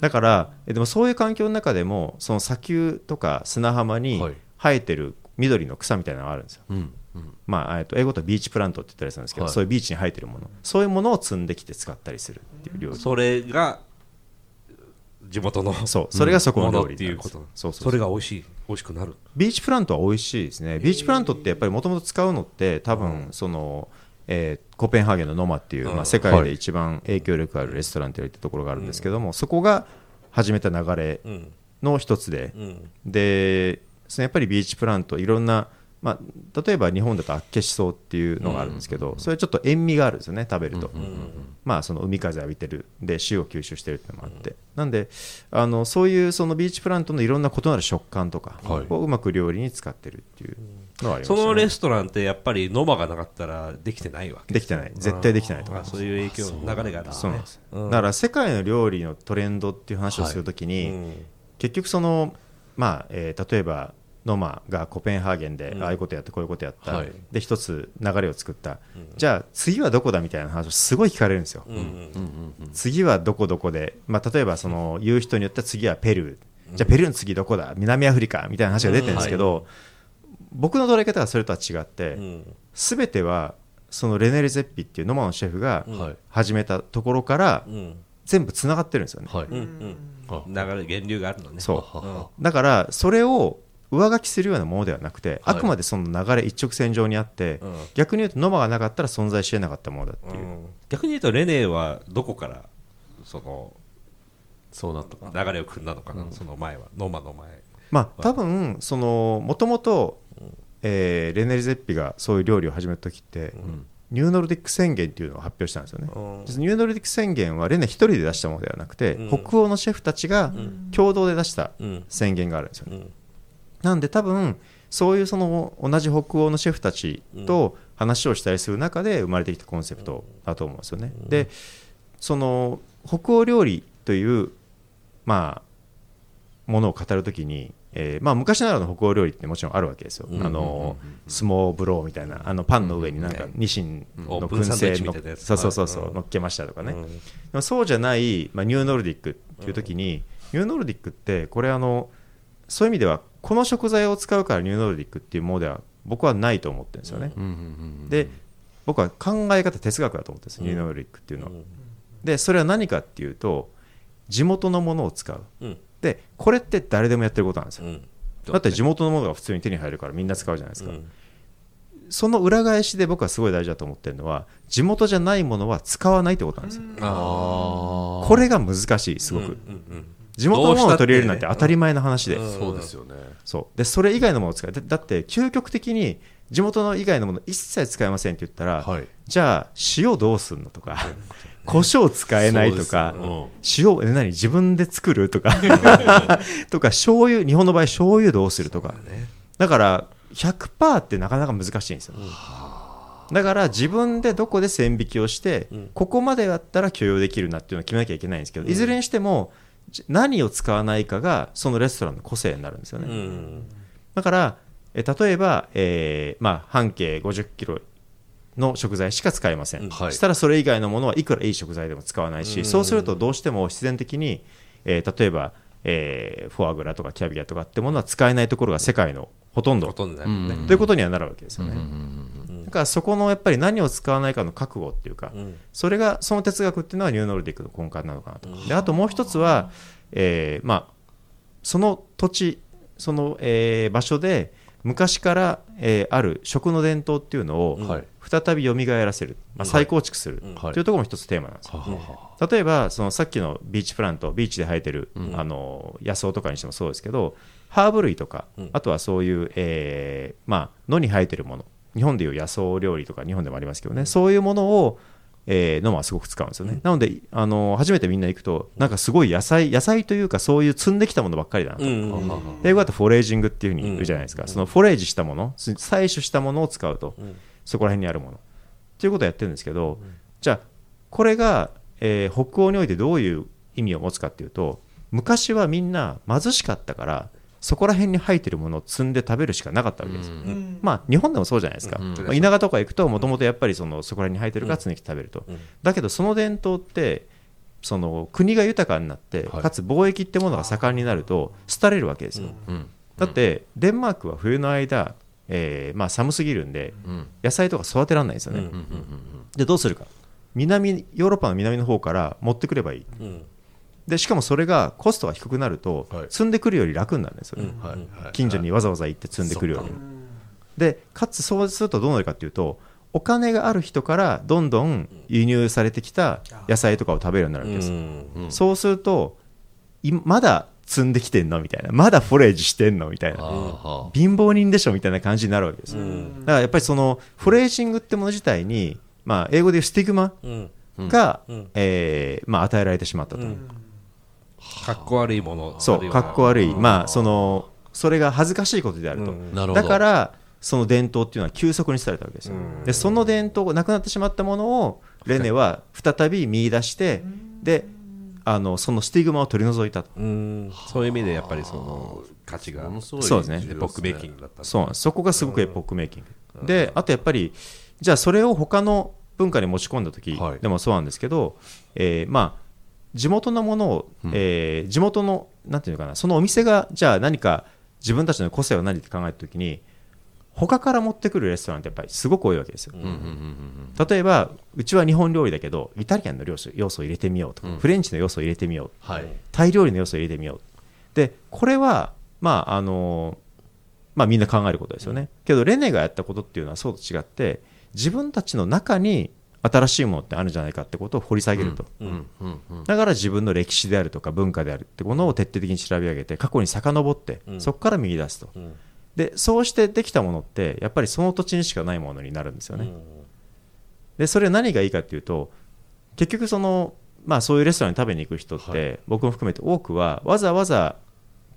E: だからえでもそういう環境の中でもその砂丘とか砂浜に
C: はい。
E: 生えてる緑の草みたいなのがあるんですよ。まあ、えっと英語と beach plant って言ったりするんですけど、
C: はい。
E: そういうビーチに生えてるもの。そういうものを積んできて使ったりするっていう料理。
A: それが地元の
E: そうそれがそこの料理
A: っていうこと。
E: そうそう。そ
A: れが美味しい美味しくなる。
E: beach plant は美味しいですね。 beach plant ってやっぱりもともと使うのって多分その、えーコペンハーゲンのノマっていう、まあ、世界で一番影響力あるレストランと言われてるところがあるんですけども、そこが始めた流れ
A: うん
E: の一つで、
A: うん。
E: でそのやっぱりビーチプラントいろんな、まあ、例えば日本だとあっけしそうっていうのがあるんですけど、それちょっと塩味があるんですよね食べると、まあ、その海風浴びてるで塩を吸収してるっていうのもあって、なんであのそういうそのビーチプラントのいろんな異なる食感とか
C: はい。
E: をうまく料理に使ってるっていうのはありました、ね、
A: そのレストランってやっぱりノマがなかったらできてないわけ
E: できてない。絶対できてないと思い
A: あ
E: ます。
A: そういう影響流れがある
E: そうなんです、
A: うん。
E: だから世界の料理のトレンドっていう話をするときに、
A: うん。
E: 結局その、まあえー例えばノマがコペンハーゲンで、ああいうことやってこういうことやった、
C: はい。
E: で一つ流れを作った、じゃあ次はどこだみたいな話をすごい聞かれるんですよ、
A: うんうん
E: 次はどこどこで、まあ、例えばその言う人によっては次はペルー、じゃあペルーの次どこだ？南アフリカみたいな話が出てるんですけど、僕の捉え方はそれとは違って、
A: うん。
E: すべてはそのレネル・ゼッピっていうノマのシェフが
C: はい。
E: 始めたところから
A: うん。
E: 全部つながってるんですよね。
C: はい。
A: うんうん
C: あ
A: 流れ源流があるのね。
E: そう。だからそれを上書きするようなものではなくて、
C: はい。
E: あくまでその流れ一直線上にあって、
A: うん。
E: 逆に言うとノマがなかったら存在し得なかったものだっていう、
A: うん。逆に言うとレネーはどこからその
C: そうなった
A: 流れを組んだのかな、その前はノマの前。
E: まあ多分そのもともとえーレネル・ゼッピがそういう料理を始めた時って、ニューノルディック宣言っていうのを発表したんですよね。ニューノルディック宣言はレネ一人で出したものではなくて、
A: うん。
E: 北欧のシェフたちが共同で出した
A: うん。
E: 宣言があるんですよね。
A: うん
E: なんで多分そういうその同じ北欧のシェフたちと話をしたりする中で生まれてきたコンセプトだと思うんですよね。でその北欧料理というまあものを語るときに、えーまあ、昔ながらの北欧料理ってもちろんあるわけですよ。
C: うん。
E: あの相撲ブローみたいなあのパンの上になんか
A: うん。
E: ニシンの燻製のそうそうそうそう
A: はい。
E: 乗っけましたとかね。
A: うん。
E: でもそうじゃない、まあ、ニューノルディックっていう時に、ニューノルディックってこれあのそういう意味ではこの食材を使うからニューノルディックっていうものでは僕はないと思ってるんですよね、
C: うんうんうん
E: で僕は考え方哲学だと思ってるんです、
A: うん。
E: ニューノルディックっていうのは、でそれは何かっていうと地元のものを使う。
A: うん。
E: でこれって誰でもやってることなんですよ、
A: うん。
E: だって地元のものが普通に手に入るからみんな使うじゃないですか、
A: うん。
E: その裏返しで僕はすごい大事だと思ってるのは地元じゃないものは使わないってことなんですよ、これが難しいすごく、
A: うんうん
E: 地元のものを取り入れるなんて当たり前の話で、
A: うん。
C: そうですよね。
E: そう。でそれ以外のものを使う。だだって究極的に地元の以外のもの一切使えませんって言ったら、
C: はい。
E: じゃあ塩どうすんのとか 胡椒使えないとか、
C: そう
E: 塩え何自分で作るとか とか醤油日本の場合醤油どうするとか。だから100%ってなかなか難しいんですよ、だから自分でどこで線引きをして、
A: うん。
E: ここまでやったら許容できるなっていうのを決めなきゃいけないんですけど、いずれにしてもじ何を使わないかがそのレストランの個性になるんですよね、
A: うん。
E: だから、え例えば、えーまあ、半径50キロの食材しか使えません、
A: うん。
C: はい。
E: したらそれ以外のものはいくらいい食材でも使わないし、
A: うん。
E: そうするとどうしても必然的に、えー例えば、えーフォアグラとかキャビアとかってものは使えないところが世界のほとんど。
A: ほとん
E: ということにはなるわけですよね。
C: うんうん
E: だからそこのやっぱり何を使わないかの覚悟っていうか、
A: うん。
E: それがその哲学っていうのはニューノルディックの根幹なのかなと。であともう一つは、えーまあ、その土地その、えー場所で昔から、えーある食の伝統っていうのを再び蘇らせる、まあ、再構築する。
A: うん。
E: というところも一つテーマなんです。よ。
C: ははは
E: 例えばそのさっきのビーチプラントビーチで生えてる、
C: うん。
E: あの野草とかにしてもそうですけどハーブ類とか、
A: うん。
E: あとはそういう、えーまあ、野に生えてるもの日本でいう野草料理とか日本でもありますけどね、そういうものを、えー、野間はすごく使うんですよね、なのであの初めてみんな行くとなんかすごい野菜野菜というかそういう積んできたものばっかりだなと、
A: うん
C: ははは
E: 英語だとフォレージングっていうふうに言うじゃないですか、そのフォレージしたもの採取したものを使うと、
A: うん。
E: そこら辺にあるもの。っていうことをやってるんですけど、じゃあこれが、えー北欧においてどういう意味を持つかっていうと昔はみんな貧しかったからそこら辺に生えてるものを積んで食べるしかなかったわけです。よ、
B: うん。
E: まあ日本でもそうじゃないですか、
C: うん。
E: まあ田舎とか行くともともとやっぱりそのそこら辺に生えてるから積んできて食べると、
A: うん。
E: だけどその伝統ってその国が豊かになって、
C: はい。
E: かつ貿易ってものが盛んになると廃れるわけですよ、
C: うん。
E: だってデンマークは冬の間、えーまあ、寒すぎるんで
C: うん。
E: 野菜とか育てられないんですよね、
A: うん。
C: うん。うん。
E: でどうするか。南ヨーロッパの南の方から持ってくればいい。
A: うん
E: でしかもそれがコストが低くなると、
C: はい。
E: 積んでくるより楽になるんですよね、近所にわざわざ行って積んでくるより。
C: そっか。
E: でかつそうするとどうなるかっていうとお金がある人からどんどん輸入されてきた野菜とかを食べるようになるわけです、
A: うん
C: うん
E: そうするといまだ積んできてんのみたいな。まだフォレージしてんのみたいな。貧乏人でしょみたいな感じになるわけですよ、
A: うん。
E: だからやっぱりそのフォレージングってもの自体に、まあ、英語で言うスティグマ
A: うん。
E: が、
A: うん。
E: えーまあ、与えられてしまったと、
A: うんかっこ悪いもの
E: そうかっこ悪い、まあそのそれが恥ずかしいことであると、
A: うん。
C: なるほど。
E: だからその伝統っていうのは急速に伝えたわけですよ、
A: うん。
E: でその伝統がなくなってしまったものをレネは再び見出してであのそのスティグマを取り除いたと。
A: うん。そういう意味でやっぱりその価値が。
E: そうですね。
A: エポックメイキングだった
E: そうなんです。そこがすごくエポックメイキング、であとやっぱりじゃあそれを他の文化に持ち込んだ時
C: はい。
E: でもそうなんですけど、えーまあ地元のものを、
C: うん。
E: えー地元のなんていうのかなそのお店がじゃあ何か自分たちの個性を何って考えた時に他から持ってくるレストランってやっぱりすごく多いわけですよ、
C: うんうんうん
E: 例えばうちは日本料理だけどイタリアンの要素要素を入れてみようとか、
C: うん。
E: フレンチの要素を入れてみよう
C: はい。
E: タイ料理の要素を入れてみよう。でこれはまああのまあみんな考えることですよね。けどレネがやったことっていうのはそうと違って自分たちの中に新しいものってあるんじゃないかってことを掘り下げると、だから自分の歴史であるとか文化であるってものを徹底的に調べ上げて過去に遡って、
A: うん。
E: そこから見出すと。
A: うん。
E: でそうしてできたものってやっぱりその土地にしかないものになるんですよね、でそれは何がいいかっていうと結局その、まあ、そういうレストランに食べに行く人って、
C: はい。
E: 僕も含めて多くはわざわざ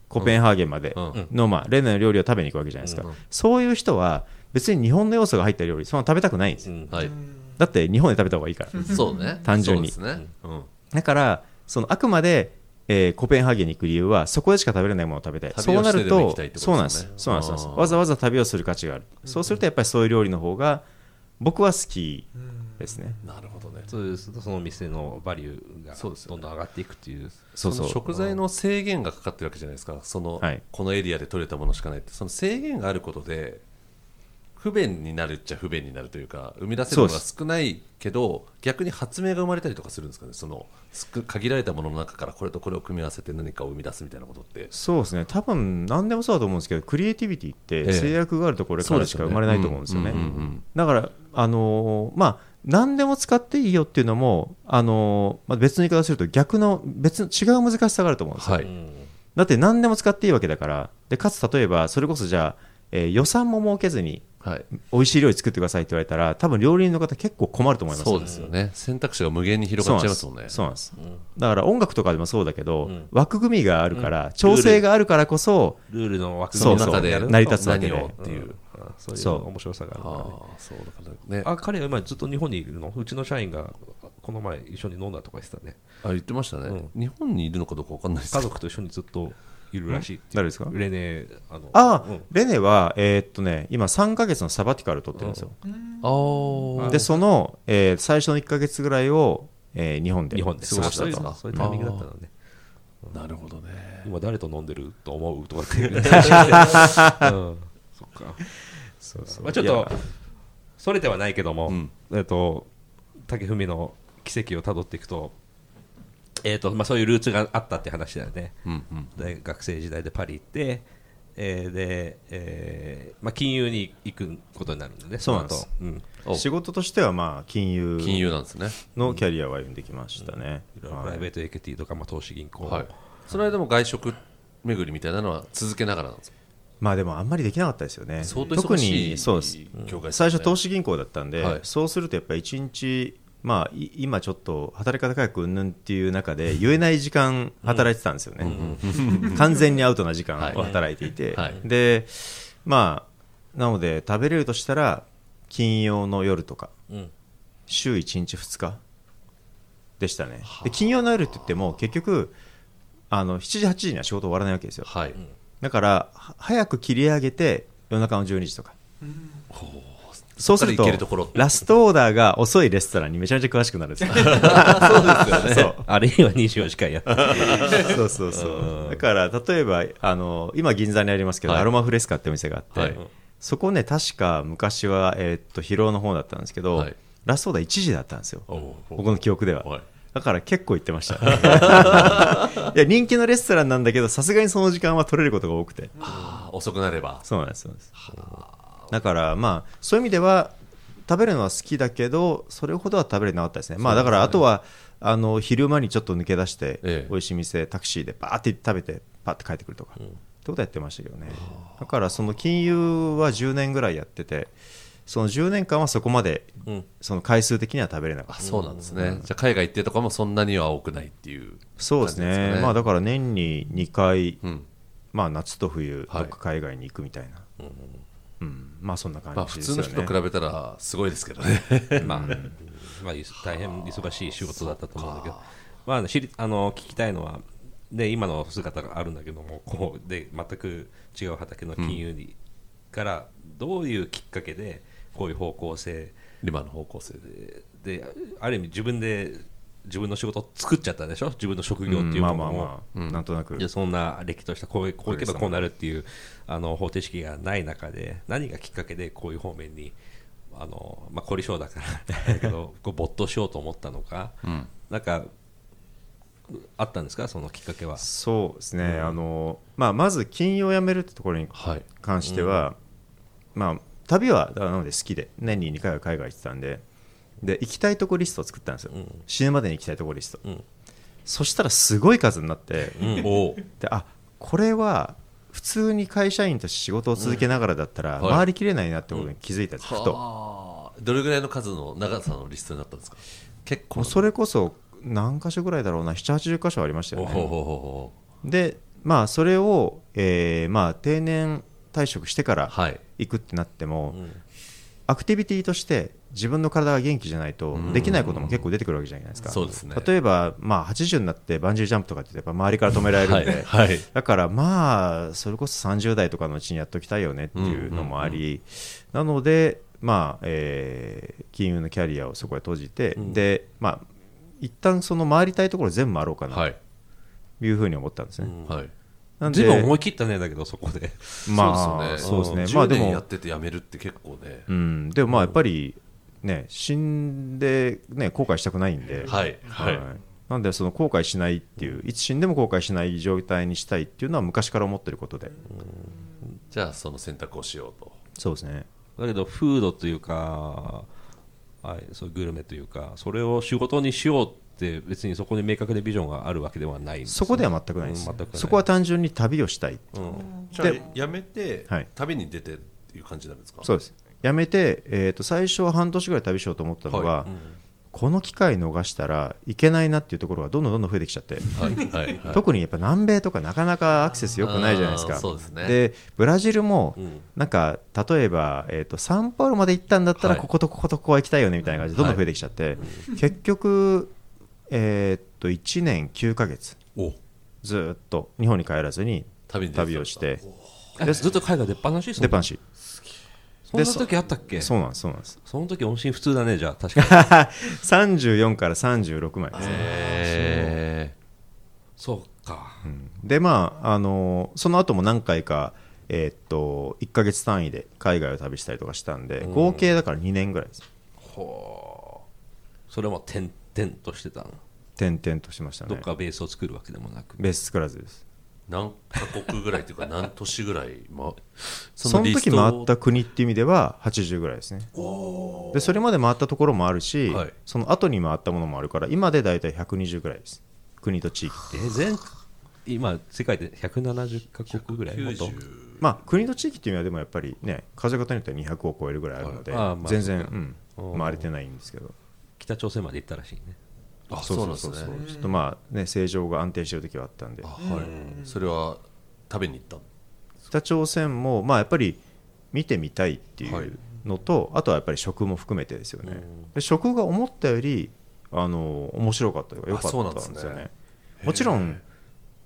E: コペンハーゲンまで
C: うん。
E: の、まあ、レネの料理を食べに行くわけじゃないですか、
C: うん。
E: そういう人は別に日本の要素が入った料理そんな食べたくないんですよ、
A: うん。
C: はい
E: だって日本で食べた方がいいから。
C: そうね。
E: 単純に。
C: そうですね。うん。
E: だからそのあくまで、えーコペンハーゲンに行く理由はそこでしか食べれないものを食べたい。
C: 旅をして
E: そうなると
C: でも行きたいってこと
E: そうなんですそうなんですそうなんです
C: あー
E: わざわざ旅をする価値がある、そうするとやっぱりそういう料理の方が僕は好きですね、
C: なるほどね。
A: そうですその店のバリューがどんどん上がっていくっていう。
E: そうそう。
C: の食材の制限がかかってるわけじゃないですか。その、
E: はい。
C: このエリアで取れたものしかないって。その制限があることで不便になるっちゃ不便になるというか生み出せるものが少ないけど逆に発明が生まれたりとかするんですかね。その少限られたものの中からこれとこれを組み合わせて何かを生み出すみたいなことって。
E: そうですね。多分何でもそうだと思うんですけどクリエイティビティって
C: ええ。
E: 制約があるところからしか生まれないと思うんですよね。だからあのーまあ何でも使っていいよっていうのも、あのーまあ、別の言い方をすると逆の別の違う難しさがあると思うんですよ、
C: はい、
E: だって何でも使っていいわけだから。でかつ例えばそれこそじゃあ、えー予算も設けずに
C: はい、
E: 美味しい料理作ってくださいって言われたら多分料理人の方結構困ると思います
C: そうですよね。選択肢が無限に広がっちゃいますもんね。
E: そうなんです。だから音楽とかでもそうだけど、
A: ん。
E: 枠組みがあるから、調整があるからこそ、
A: ルールの枠
E: そう
C: そう
A: の中でやると
E: 成り立つわけで。
C: っていう、
A: うん。そういう面白さがあるからね。
C: ああそうだからね。
A: あ彼は今ずっと日本にいるの？うちの社員がこの前一緒に飲んだとか言ってたね。
C: あ言ってましたね、
A: う
C: 日本にいるのかどうかわかんないです
A: 家族と一緒にずっといるらしい
E: 誰ですか？
A: レネあの
E: ああ、
A: うん。
E: レネは、えーっとね、今3ヶ月のサバティカルを取ってるんですよ。
C: ああ
E: で、その、えー最初の1ヶ月ぐらいを、えー日本で
A: 日本で
E: 過ごしたと。
A: そういうの。そういうタイミングだったのね
C: なるほどね。
A: 今誰と飲んでると思うとかって言ってうん。そっか。
E: そうそう。
A: まあちょっとそれではないけども、
C: うん。
A: えっと竹文の奇跡をたどっていくと,、えっとまあ、そういうルーツがあったって話だよね。
C: うんうん。
A: 大学生時代でパリ行って、えーで、えーまあ、金融に行くことになるんでね
E: そうなんです。
A: その後。うん。
C: お。
E: 仕事としては、まあ、金融
C: 金融なんですね。
E: のキャリアを歩んできましたね。
A: い。ろいろ
E: はい
A: プライベートエクティとか、まあ、投資銀行、
C: はい。その間も外食巡りみたいなのは続けながらなんですか？
E: まあでもあんまりできなかったですよね。
C: 相当
E: 特
C: 忙しい
E: にそうです。
C: 業界で。す
E: 最
C: よね
E: 初投資銀行だったんで、
C: はい。
E: そうするとやっぱり1日、まあ、い今ちょっと働き方改革うんぬんっていう中で 言えない時間働いてたんですよね、完全にアウトな時間を 働いていて、
C: はい。
E: でまあなので食べれるとしたら金曜の夜とか
A: うん。
E: 週1日2日でしたね。で金曜の夜って言っても結局あの7時8時には仕事終わらないわけですよ。
C: はい、
E: だからは早く切り上げて夜中の12時とか。そうすると
C: そっから行けると
E: ラストオーダーが遅いレストランにめちゃめちゃ詳しくなるんですよ。
C: そうですよね。
A: あるいは24時間やってる
E: そうそうそう。だから例えばあの今銀座にありますけど、
C: はい。
E: アロマフレスカってお店があって、
C: はい。
E: そこね確か昔は、えーっと広尾の方だったんですけど、
C: はい。
E: ラストオーダー1時だったんですよ。僕の記憶では、
C: はい。
E: だから結構行ってました。いや人気のレストランなんだけどさすがにその時間は取れることが多くて。
C: 遅くなれば。
E: そうなんですそうなんですだからまあそういう意味では食べるのは好きだけどそれほどは食べれなかったですね。まあだからあとはあの昼間にちょっと抜け出して、
C: ええ。
E: 美味しい店タクシーでバーって食べてパーって帰ってくるとか、ってことやってましたけどね。だからその金融は10年ぐらいやっててその10年間はそこまで、
A: うん。
E: その回数的には食べれなかった。
C: あそうなんですね、じゃあ海外行ってとかもそんなには多くないっていう
E: そうですね。まあだから年に2回、
C: うん。
E: まあ夏と冬
C: はい。
E: どっか海外に行くみたいな、うんまあそんな感じですよね、
C: 通の人と比べたらすごいですけどね。
A: まあ、まあ、い大変忙しい仕事だったと思うんだけど、まあ、知りあの聞きたいのは、で今の姿があるんだけども、こうで全く違う畑の金融に、から、どういうきっかけで、こういう方向性
C: 今の方向性で。
A: で、ある意味、自分で自分の仕事を作っちゃったでしょ、自分の職業っていうものを。
E: まあまあまあ、
C: うん。
E: なんとなく。
A: でそんな歴としたこうこういけばこうなるっていうあの方程式がない中で何がきっかけでこういう方面にあの、まあ、凝り性だからだけど こう没頭しようと思ったのか、
C: ん。
A: なんかあったんですか？そのきっかけは。
E: そうですね、あのまあ、まず金曜を辞めるってところに
C: はい。
E: 関しては、まあ、旅はなので好きで年に2回は海外行ってたんでで行きたいとこリストを作ったんですよ、
A: ん。
E: 死ぬまでに行きたいとこリスト、
A: うん。
E: そしたらすごい数になって、
A: お
E: であこれは普通に会社員として仕事を続けながらだったら
C: はい。
E: 回りきれないなってことに気づいたんです、ふと。
C: はあ。どれぐらいの数の長さのリストになったんですか？結構。
E: それこそ何箇所ぐらいだろうな。780箇所ありましたよね。でまあそれを、えーまあ、定年退職してから
C: はい。
E: 行くってなっても、
C: ん。
E: アクティビティとして自分の体が元気じゃないとできないことも結構出てくるわけじゃないですか、
C: そうですね。
E: 例えば、まあ、80になってバンジージャンプとかってやっぱ周りから止められるんで、
C: はいはい。
E: だからまあそれこそ30代とかのうちにやっときたいよねっていうのもあり、なのでまあ、えー金融のキャリアをそこで閉じて、でまあ一旦その回りたいところ全部回ろうかな
C: はい。
E: というふうに思ったんですね。
C: はい。
E: なん
A: 随分
E: で
A: 思い切ったねだけどそこで。
E: まあそうですね、まあ
C: 10
E: でも
C: 年やっててやめるって結構ね。
E: うん、でもまあやっぱりね死んで、ね、後悔したくないんで、
C: はいはい。
E: なんでその後悔しないっていういつ死んでも後悔しない状態にしたいっていうのは昔から思ってることで、
C: じゃあその選択をしようと。
E: そうですね。
A: だけどフードというか、はい、そういうグルメというかそれを仕事にしようって別にそこに明確なビジョンがあるわけではないんですね。
E: そこでは全くないです、
A: うん全くない。
E: そこは単純に旅をしたい、
C: じゃあ
E: で
C: やめて
E: はい。
C: 旅に出てっていう感じなんですか？
E: そうですやめて、えー、と最初は半年ぐらい旅しようと思ったのが、
C: はい。
E: この機会逃したらいけないなっていうところがどんどんどんどん増えてきちゃって、
C: はいはいはい。
E: 特にやっぱ南米とかなかなかアクセス良くないじゃないですか。
C: ですね。
E: でブラジルも
C: ん。
E: なんか例えば、えー、とサンパウロまで行ったんだったら
C: はい。
E: こことこことここは行きたいよねみたいな感じでどんどん増えてきちゃって、結局、えー、と1年9ヶ月
C: お。
E: ずーっと日本に帰らずに
C: 旅
E: をして。
A: えずっと海外出っ放し
E: 出っ放し
A: そんな時あったっけ？
E: そうなんですそうなんです。
A: その時音信不通だねじゃあ確かに。
E: 34から36枚ですね。
C: へ
A: そう。か。
E: でまああのその後も何回かえーっと1ヶ月単位で海外を旅したりとかしたんで合計だから2年ぐらいです。
A: ほうそれも点々としてたの？
E: 転々としましたね。
A: どっかベースを作るわけでもなく。
E: ベース作らずです
C: 何カ国ぐらいというか何都市ぐらい、ま、
E: その時回った国っていう意味では80ぐらいですね。でそれまで回ったところもあるし、
C: はい。
E: その後に回ったものもあるから今で大体120ぐらいです。国と地域って。
A: え全今世界で170カ国ぐらいもっと
C: 90
E: まあ国と地域っていうのはでもやっぱりね数え方によっては200を超えるぐらいあるので、
A: はい。まあ
E: 全然、
A: う
E: ん、回れてないんですけど。
A: 北朝鮮まで行ったらしいね
C: あそうなんですね。
E: ちょっとまあね正常が安定してる時はあったんで。
C: あはい。それは食べに行った？
E: 北朝鮮もまあやっぱり見てみたいってい
C: はい。う
E: のと、あとはやっぱり食も含めてですよね、で食が思ったよりあの面白かったというか良か
C: あそう
E: った
C: んですね。
E: ですよね。もちろん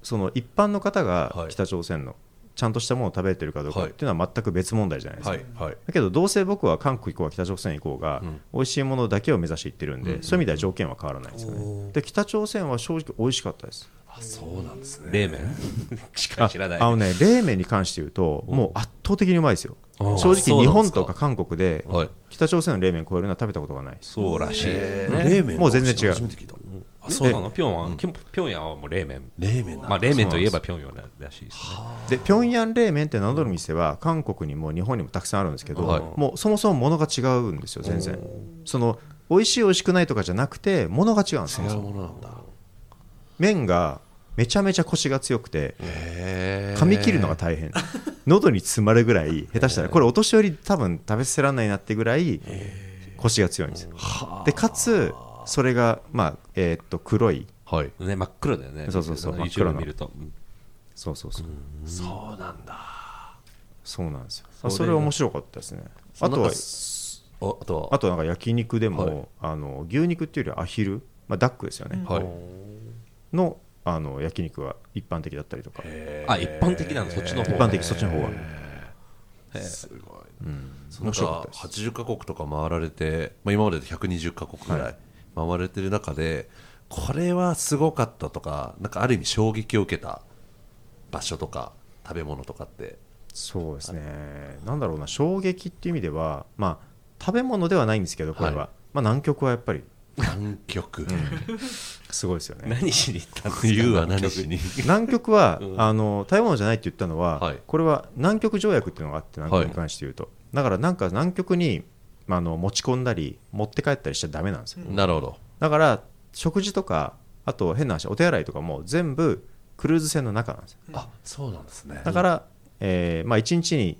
E: その一般の方が
C: はい。
E: 北朝鮮のちゃんとしたものを食べてるかどうか
C: はい。
E: っていうのは全く別問題じゃないですか、
C: はいはい。
E: だけどどうせ僕は韓国行こうが北朝鮮行こうが、
C: うん。
E: 美味しいものだけを目指して行ってるんで、そういう意味では条件は変わらないですよね。で北朝鮮は正直美味しかったです。
C: あそうなんですね。
A: 冷麺？しか知らない。
E: あのね冷麺に関して言うともう圧倒的にうまいですよ。
A: あ
E: 正直日本とか韓国で
C: はい。
E: 北朝鮮の冷麺超えるのは食べたことがない
A: そうらしい
C: え
A: ね。
C: ー冷麺
E: もう全然違う
C: あ
A: そうなの？ピョンは？ピョンヤンはもう冷麺。
C: 冷麺
A: まあ冷麺といえばピョンヤンらしいですね。
E: で平壌冷麺って名乗る店は韓国にも日本にもたくさんあるんですけど、
C: はい。
E: もうそもそも物が違うんですよ全然。その美味しい美味しくないとかじゃなくて物が違うんですよ。麺がめちゃめちゃコシが強くて
C: へ
E: 噛み切るのが大変。喉に詰まるぐらい下手したら。これお年寄り多分食べさせられないなってぐらいコシが強いんですよ。でかつそれがまあえーっと黒い。
C: はい。
A: ね真っ黒だよね。
E: そうそうそう真っ黒な。
A: 見ると。うん。
E: そうそうそう。
C: そうなんだ。
E: そうなんですよ。
A: そ
E: それ面白かったですね。あとは
C: ああとは？
E: あとなんか焼肉でも、
C: はい。
E: あの牛肉っていうよりアヒル、まあ、ダックですよね、
C: はい。
E: のあの焼肉が一般的だったりとか。
A: あ一般的なの？そっちの方
E: 一般的そっちの方が
C: すごい。なん。
E: 面白かっ
C: か
E: たです。
C: 80カ国とか回られて、まあ、今までで120カ国ぐらい回られてる中で、これはすごかったとかなんかある意味衝撃を受けた場所とか食べ物とかって。
E: そうですね。なんだろうな衝撃っていう意味ではまあ食べ物ではないんですけどこれは、
C: はい。
E: まあ、南極はやっぱり。
C: 南極。
E: すごいですよね。
A: 何しに行ったんですか？
C: 言うは何しに？
E: 南極。は、あの食べ物じゃないって言ったのは、
C: はい。
E: これは南極条約っていうのがあって南極に関して言うと、だからなんか南極に、まあ、あの持ち込んだり持って帰ったりしちゃダメなんですよ、
C: なるほど。
E: だから食事とかあと変な話お手洗いとかも全部クルーズ船の中なんですよ。
C: あそうなんですね。
E: だから、えーまあ、1日に、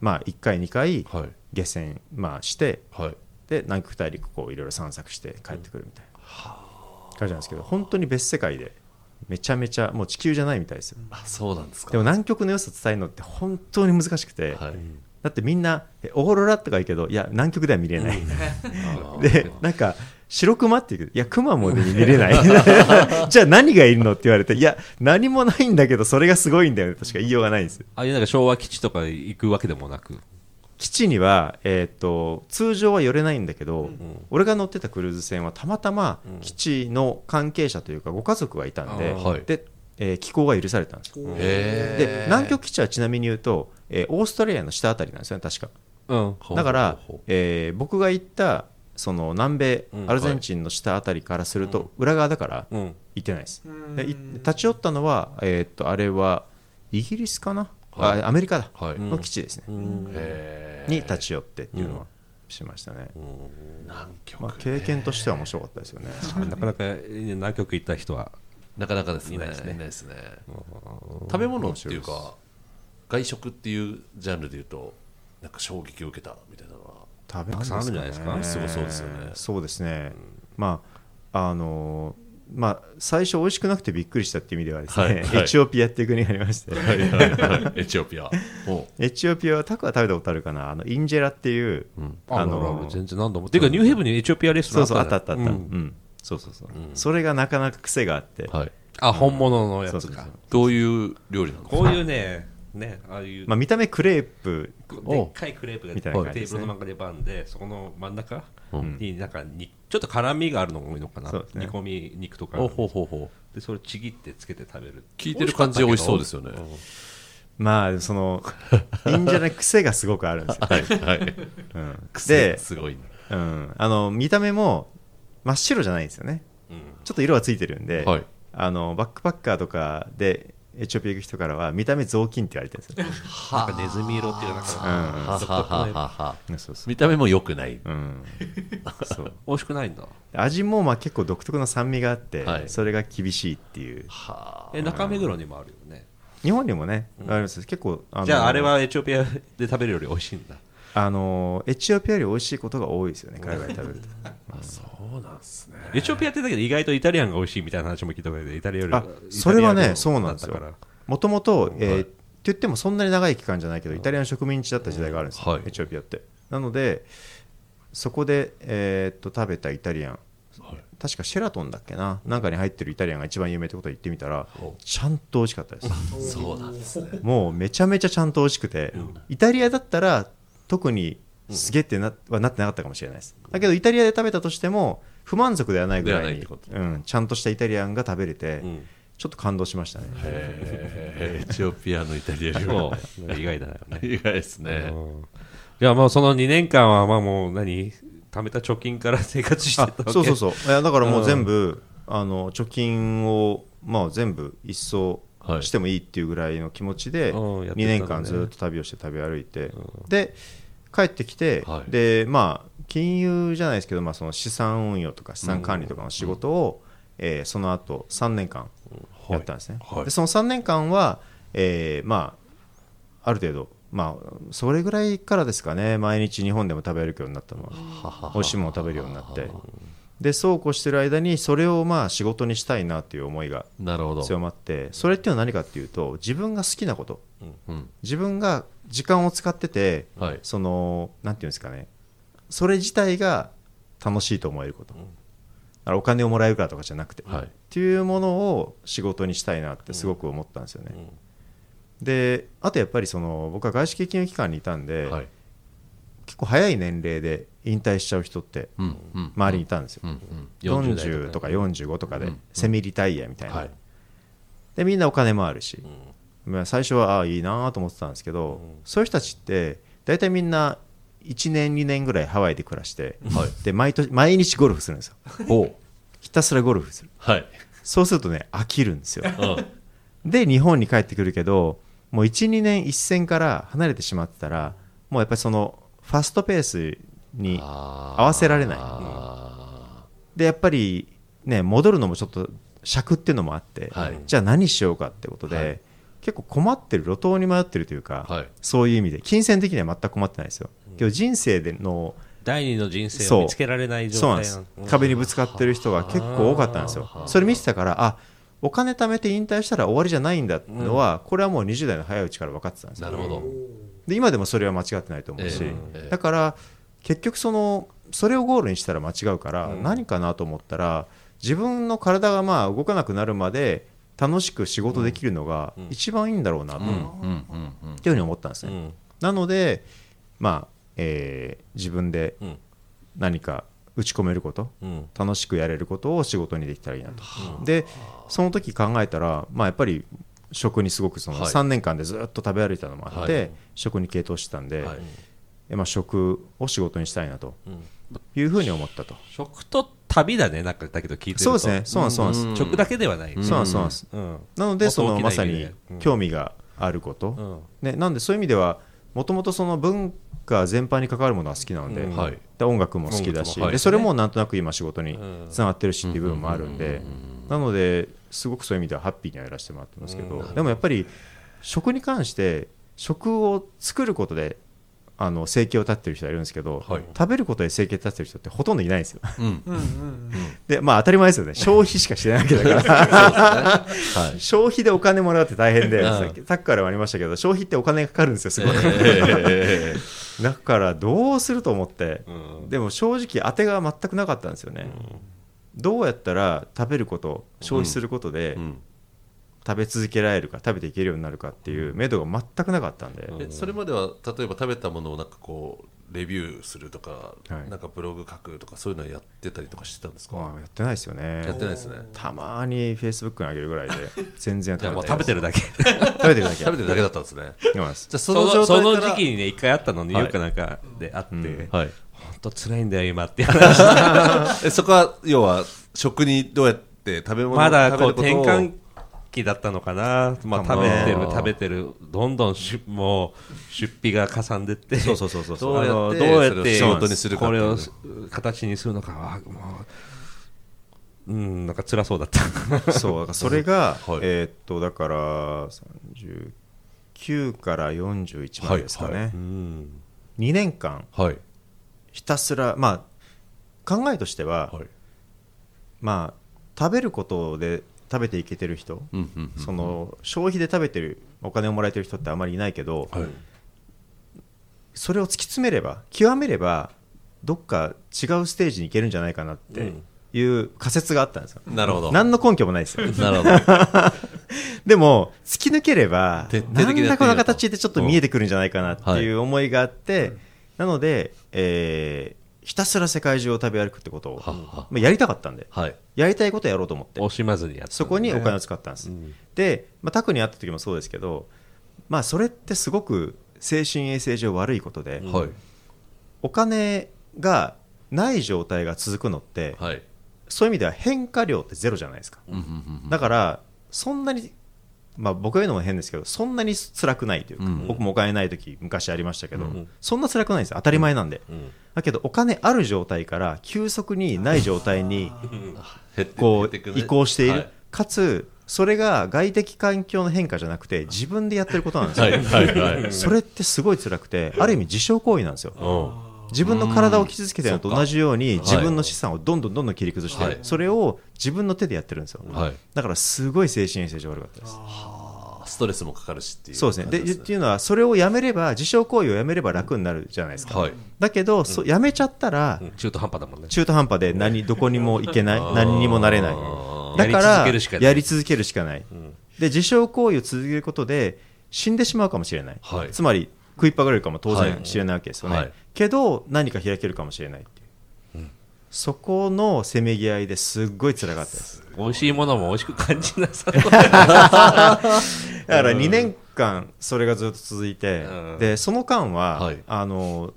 E: まあ、1回2回
C: はい。
E: 下船、まあ、して
C: はい。
E: で南極大陸こういろいろ散策して帰ってくるみたいな。感じなんですけど本当に別世界でめちゃめちゃもう地球じゃないみたいですよ。
C: あそうなんですか。
E: でも南極の良さ伝えるのって本当に難しくて、
C: はい
E: だってみんなえオーロラとか言うけどいや南極では見れない、
C: あー
E: でなんか白熊って言うけどいや熊も見れない。じゃあ何がいるのって言われていや何もないんだけどそれがすごいんだよね。としか言いようがないんです。
A: ああいうなんか昭和基地とか行くわけでもなく。
E: 基地には、えー、と通常は寄れないんだけど、俺が乗ってたクルーズ船はたまたま基地の関係者というかご家族がいたんで,、
C: あーはい。
E: でえー寄港が許されたんです。よで南極基地はちなみに言うと、えーオーストラリアの下あたりなんですよね確か。
A: うん。
E: だからえー僕が行ったその南米
A: うん。
E: アルゼンチンの下あたりからすると裏側だから
A: うん。
E: 行ってないです。でい立ち寄ったのは、えーっとあれはイギリスかな、
C: はい。
E: あアメリカだ、
C: はい。
E: の基地ですね、
C: へー。
E: に立ち寄ってっていうのはしましたね、
C: 南極
E: まあ、経験としては面白かったですよね。
A: なかなか南極行った人は
C: なかなかですね。
A: いないですね。
C: 食べ物っていうか外食っていうジャンルでいうとなんか衝撃を受けたみたいなのは
E: 食べ
A: たくさんあるんじゃないですか。
C: すごそうですよね。
E: そうですね、まああのーまあ、最初美味しくなくてびっくりしたっていう意味ではですね、エチオピアっていう国がありまして、
C: エチオピア。お
E: エチオピアはタコは食べたことあるかな。あのインジェラっていう、
A: あ
E: あの
A: の全然何度も。ていうかニューヘブンにエチオピアレストラン
E: あったあったあった、
A: う
E: うん。んそうそうそう、それがなかなか癖があって、
C: はい。
A: あ本物のやつか。
E: そうそうそう。
C: どういう料理なんですか
A: こういうねねああいう。
E: まあ、見た目クレープ。
A: でっかいクレープが
E: みたいな感じですね。
A: テーブルの中でバンでそこの真ん中
C: うん。
A: になんかにちょっと辛みがあるのが多いのかな。
E: そうですね。
A: 煮込み肉とか。
C: ほうほうほうほう。
A: でそれちぎってつけて食べる。
C: 聞いてる感じ美味しそうですよね。
E: まあそのインジェラに癖がすごくあるんですよ、
C: はい。はい。
E: うん、
C: 癖
E: です
C: ごいね
E: うん、あの見た目も真っ白じゃないんですよね。ちょっと色はついてるんで、
C: はい。
E: あのバックパッカーとかでエチオピア行く人からは見た目雑巾って言われてるんですよ、
A: なんかネズミ色っていうなんか
E: う
C: 見た目も良くない。
E: うん、そう。
A: 美味しくないんだ。
E: 味もまあ結構独特の酸味があって、
C: はい。
E: それが厳しいっていう。
C: は
A: え中目黒にもあるよね。
E: 日本にもね、あります。結構あの
A: じゃああれはエチオピアで食べるより美味しいんだ
E: あのエチオピアより美味しいことが多いですよね海外で食べると。
C: そうなんですね。
A: エチオピアってだけど意外とイタリアンが美味しいみたいな話も聞いたことでイタリアより
E: あそれはねそうなんですよ。
A: だったから。
E: もともと、えー
C: はい。
E: って言ってもそんなに長い期間じゃないけどイタリアの植民地だった時代があるんですよ、
C: はい。
E: エチオピアって。なのでそこで、えーっと食べたイタリアン。
C: はい。
E: 確かシェラトンだっけな？なんかに入ってるイタリアンが一番有名ってことを言ってみたらちゃんと美味しかったです。
C: そうなんですね。
E: もうめちゃめちゃちゃんと美味しくて、イタリアだったら特にすげえってな,、はなってなかったかもしれないです。だけどイタリアで食べたとしても不満足ではない。ぐら
C: い
E: いにうん、ちゃんとしたイタリアンが食べれて、
A: ん。
E: ちょっと感動しましたね。
C: エチオピアのイタリア料
A: そう意外だよね
C: 理意外ですね。
A: うん。じゃあもうその2年間はまあもう何？貯めた貯金から生活して
E: あ
A: たわけ？
E: そうそうそう。いやだからもう全部、あの貯金を、まあ、全部一掃
C: はい
E: してもいいっていうぐらいの気持ちで、
A: うんやってたんだね。
E: 2年間ずっと旅をして旅歩いて、で帰ってきて、
C: はい。
E: でまあ金融じゃないですけど、まあ、その資産運用とか資産管理とかの仕事を、えーその後3年間やったんですね、
C: はい。
E: でその3年間は、えーまあある程度まあそれぐらいからですかね。毎日日本でも食べれるようになったのは。美味しいものを食べるようになってでそうこうしてる間にそれをまあ仕事にしたいなっていう思いが強まってそれっていうのは何かっていうと自分が好きなこと。
C: うん
E: 自分が時間を使ってて
C: はい。
E: そのなんていうんですかね。それ自体が楽しいと思えること、だからお金をもらえるからとかじゃなくて、
C: はい。
E: っていうものを仕事にしたいなってすごく思ったんですよね、であとやっぱりその僕は外資系金融機関にいたんで、
C: はい
E: 結構早い年齢で引退しちゃう人って周りにいたんですよ、
C: うんうん。
E: 40とか45とかで
C: うん。
E: セミリタイヤみたいな、
C: はい。
E: でみんなお金もあるし、まあ最初はああいいなと思ってたんですけど、そういう人たちって大体みんな1年2年ぐらいハワイで暮らして、
C: はい。
E: で毎年毎日ゴルフするんですよ。ひたすらゴルフする。
C: はい。
E: そうするとね飽きるんですよ。
C: うん。
E: で日本に帰ってくるけどもう12年一線から離れてしまってたらもうやっぱりそのファストペースに
C: 合
E: 合わせられない。でやっぱりね戻るのもちょっと尺っていうのもあって、
C: はい。
E: じゃあ何しようかってことで、
C: はい。
E: 結構困ってる路頭に迷ってるというか、
C: はい。
E: そういう意味で金銭的には全く困ってないですよ、けど人生での
A: 第二の人生を見つけられない状態
E: 壁にぶつかってる人が結構多かったんですよ。それ見てたからあお金貯めて引退したら終わりじゃないんだってのは、これはもう20代の早いうちから分かってたんですよ。
C: なるほど
E: で今でもそれは間違ってないと思うし、だから結局そのそれをゴールにしたら間違うから、何かなと思ったら自分の体がまあ動かなくなるまで楽しく仕事できるのが一番いいんだろうなと、
C: うん。うん。うん。
E: っていうふうに思ったんですね、
A: うん。
E: なのでまあ、えー自分で
A: うん。
E: 何か打ち込めること、
A: うん。
E: 楽しくやれることを仕事にできたらいいなと、でその時考えたら、まあ、やっぱり食にすごくその
C: はい。
E: 3年間でずっと食べ歩いたのもあって、
C: はい。
E: 食に傾倒してたんで、
C: はい。
E: えまあ、食を仕事にしたいなと
A: うん。
E: いうふうに思ったと、
A: 食と旅だねなんかだけど聞いてると。
E: そうですね。そうなんですそうなんです、
C: うん。
A: 食だけではない、
E: そうなん。ですそうなんです。
A: うん。
E: なのでそのまさに興味があること、
A: うん。
E: ね、なんでそういう意味ではもともとその文化全般に関わるものは好きなので,、
A: うん
C: はい。
E: で音楽も好きだし、でそれもなんとなく今仕事に
A: うん。
E: つながってるしっていう部分もあるんで、なのですごくそういう意味ではハッピーにはやらせてもらってますけど、
A: うん。
E: でもやっぱり食に関して食を作ることであの生計を立ってる人はいるんですけど、
C: はい。
E: 食べることで生計立ってる人ってほとんどいないんですよ。
C: うん。
B: うんうん
E: でまあ当たり前ですよね。消費しかしてないわけだから。
C: はい。
E: 消費でお金もらうって大変で、
C: うん。
E: さっきからもありましたけど消費ってお金がかかるんですよすごだからどうすると思って、
A: うん。
E: でも正直当てが全くなかったんですよね、どうやったら食べること消費することで、食べ続けられるか食べていけるようになるかっていう目処が全くなかったんで、
C: えそれまでは例えば食べたものをなんかこうレビューするとか、
E: はい。
C: なんかブログ書くとかそういうのはやってたりとかしてたんですか、
E: まあやってないですよね。
C: やってないですね。
E: たまにフェイスブックに上げるぐらいで 全然食べて
A: 食べてるだけ。
E: 食べてるだけ。
C: 食べてるだけだったんですね。じゃあそ
A: そのその時期にね一回あったのニューヨーク
C: は
A: なんかであって、
E: うん。
C: はい
A: 本当辛いんだよ今って話。
C: えそこは要は食にどうやって食べ物
A: まだこう転換期だったのかな、まあ、食べてる食べてる。どんどんしもう出費がかさんでって。
E: そうそうそうそう
C: どうやって仕事にするか
A: これを形にするのかはもううんなんか辛そうだった。
E: そうそれが、
C: はい。
E: えーっとだから39から41までですかね、
C: はいは
A: うん。
E: 2年間。
C: はい
E: ひたすらまあ考えとしては、
C: はい。
E: まあ食べることで食べていけてる人、
C: うんうんうん
E: その消費で食べてるお金をもらえてる人ってあまりいないけど、
C: はい。
E: それを突き詰めれば極めればどっか違うステージに行けるんじゃないかなっていう仮説があったんですよ、
C: なるほど。
E: 何の根拠もないですよ。
C: なるほど。
E: でも突き抜ければ
C: 徹底的にやってみようと
E: 何らかの形でちょっと見えてくるんじゃないかなっていう思いがあって、なので、えーひたすら世界中を食べ歩くってことを
C: はは
E: まあやりたかったんで
C: はい。
E: やりたいことやろうと思って。
A: 惜しまずにやった。ね、
E: そこにお金を使ったんです、
A: うん。
E: で、まあ、タクに会った時もそうですけど、まあ、それってすごく精神衛生上悪いことで、
C: はい。
E: お金がない状態が続くのって、
C: はい。
E: そういう意味では変化量ってゼロじゃないですか、
C: うんうんうん。
E: だからそんなに、まあ、僕が言うのも変ですけどそんなに辛くないというか、
C: うん。
E: 僕もお金ない時昔ありましたけど、
A: ん。
E: そんな辛くないんですよ。当たり前なんで、
A: うん。
E: だけどお金ある状態から急速にない状態にこう移行している、
C: はい。
E: かつそれが外的環境の変化じゃなくて自分でやってることなんですよ、
C: はいはいはい。
E: それってすごい辛くてある意味自傷行為なんですよ。
C: うん
E: 自分の体を傷つけてるのと同じように自分の資産をどんどんどんどん切り崩して、
C: はい。
E: それを自分の手でやってるんですよ、
C: は。い。
E: だからすごい精神衛生上悪かったです。
C: ストレスもかかるしっていう。
E: そうですね。っていうのはそれをやめれば自傷行為をやめれば楽になるじゃないですか、
C: はい。
E: だけど、そやめちゃったら
A: うん。中途半端だもんね。
E: 中途半端で何どこにも行けない何にもなれない。だか
A: やり続
E: ら
A: けるしかない。
E: やり続けるしかない、で自傷行為を続けることで死んでしまうかもしれない、
C: はい。
E: つまり食いっぱぐれるかも当
C: はい。
E: 然知れないわけですよね、
C: はい。
E: けど何か開けるかもしれないっていう、そこのせめぎ合いですっごい辛かったです。
A: 美味しいものも美味しく感じなさ
E: だから2年間それがずっと続いて、
A: うん。
E: でその間は、
C: はい。
E: あの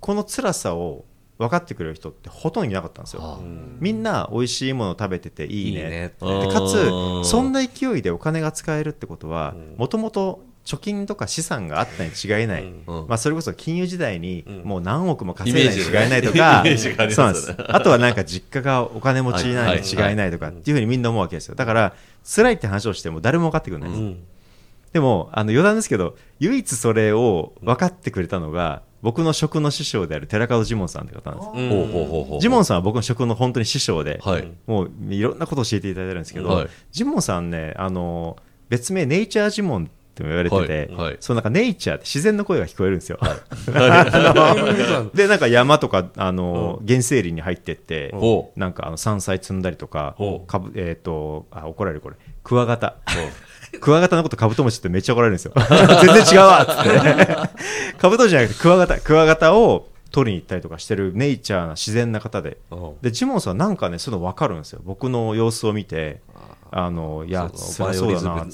E: この辛さを分かってくれる人ってほとんどいなかったんですよ、
C: あ
E: みんな美味しいもの食べてていいね
A: いいね。
E: か
C: ー
E: つそんな勢いでお金が使えるってことはもともと貯金とか資産があったに違いない、
C: うん。
E: まあ、それこそ金融時代に
A: ん。
E: もう何億も稼いだに違いないとか、
C: あ
E: とはなんか実家がお金持ちになるに違いないとかっていうふうにみんな思うわけですよ。だから辛いって話をしても誰も分かってくれないんです、
A: うん。
E: でもあの余談ですけど唯一それを分かってくれたのが僕の食の師匠である寺門ジモンさんって方なんです。ジモンさんは僕の食の本当に師匠で、
C: はい。
E: もういろんなことを教えていただいてるんですけど、
C: はい。
E: ジモンさんねあの別名ネイチャージモンっても言われてて、
C: はいはい。
E: そうなんかネイチャーって自然の声が聞こえるんですよ。あのでなんか山とかあの、原生林に入ってって、
C: ほ
E: なんかあの山菜積んだりとかかぶえっ、とあ怒られるこれ。クワガタ。クワガタのことカブトムシってめっちゃ怒られるんですよ。全然違うわっつって。カブトムシじゃなくてクワガタ。クワガタを取りに行ったりとかしてるネイチャーな自然な方で。
A: う。ん
E: でジモンさんなんかねそういうの分かるんですよ。僕の様子を見てあのいや
A: そ
E: そりゃそうだなって。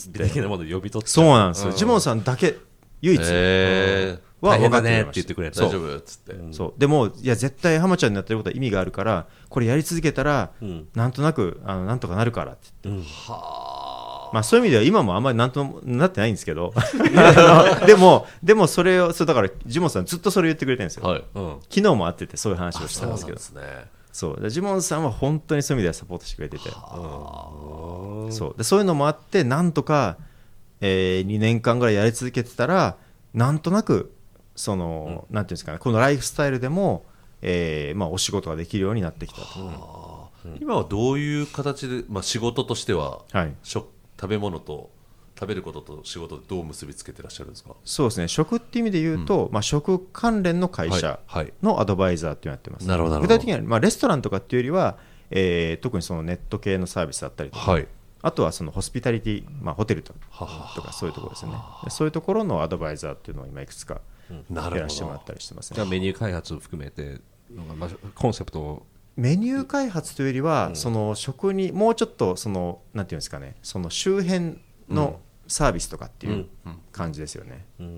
E: そうなんですよ、ジモンさんだけ唯一。
C: えー。
E: は分かってくれまして
A: 言っくれた
C: 大丈夫っつって。
E: そう。でもいや絶対浜ちゃんにやってることは意味があるからこれやり続けたら、
A: ん。
E: なんとなくあのなんとかなるからって
A: うん
E: まあ、そういう意味では今もあんまりなんともなってないんですけど。でもでもそれをそうだからジモンさんずっとそれ言ってくれてるんですよ、
C: はい。
A: うん
E: 昨日も会っててそういう話をしたんですけど。
C: そう
E: ジモンさんは本当にそういう意味ではサポートしてくれてて、そう。でそういうのもあってなんとか、え2年間ぐらいやり続けてたらなんとなくその、なんていうんですかねこのライフスタイルでも、えーまあ、お仕事ができるようになってきたと、
C: 今はどういう形で、まあ、仕事としては、
E: はい、
C: 食食べ物と食べることと仕事でどう結びつけてらっしゃるんですか？
E: そうですね。食っていう意味で言うと、まあ、食関連の会社のアドバイザーっていうのをやってます、具体的には、まあ、レストランとかっていうよりは、えー特にそのネット系のサービスだったりとか、
C: はい。
E: あとはそのホスピタリティ、まあ、ホテルとかそういうところですよね。でそういうところのアドバイザーっていうのを今いくつかやらせてもらっ
C: ど
E: たりしてます
A: じゃあ
E: ね
A: メニュー開発を含めてコンセプトを
E: メニュー開発というよりは、その食にもうちょっとそのなんていうんですかねその周辺のサービスとかっていう感じですよね、はい、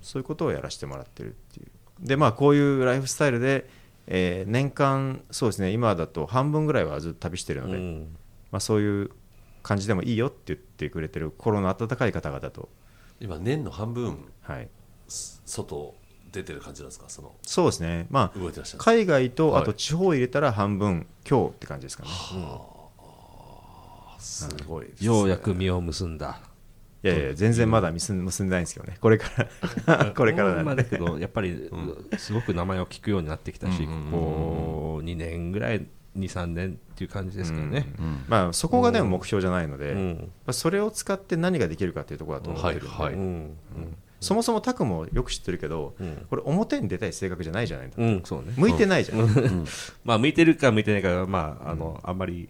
E: そういうことをやらせてもらってるっていう。でまあこういうライフスタイルで、えー年間そうですね今だと半分ぐらいはずっと旅してるので、
A: うん。
E: まあ、そういう感じでもいいよって言ってくれてる心の温かい方々と、
C: 今年の半分
E: はい、
C: 外出てる感じなんですか？その
E: そうですね。まあ
C: 動いてらっしゃる。
E: 海外と
C: はい。
E: あと地方を入れたら半分今日って感じですかね、
C: すごいですね。
A: ようやく実を結んだ。
E: いやいや全然まだ結ん結んでないんですけどね。これから。これからなんで
A: まあだけどやっぱりすごく名前を聞くようになってきたし、ここ2年ぐらい23年っていう感じですかね、
E: まあそこがでも目標じゃないので、
A: うん。
E: まあそれを使って何ができるかっていうところだと思ってるんで、
C: はいはい。
A: うん
E: そもそもタクもよく知ってるけど、これ表に出たい性格じゃないじゃない
A: うん、ね。
E: 向いてないじゃん、
A: まあ向いてるか向いてないかまああの、あんまり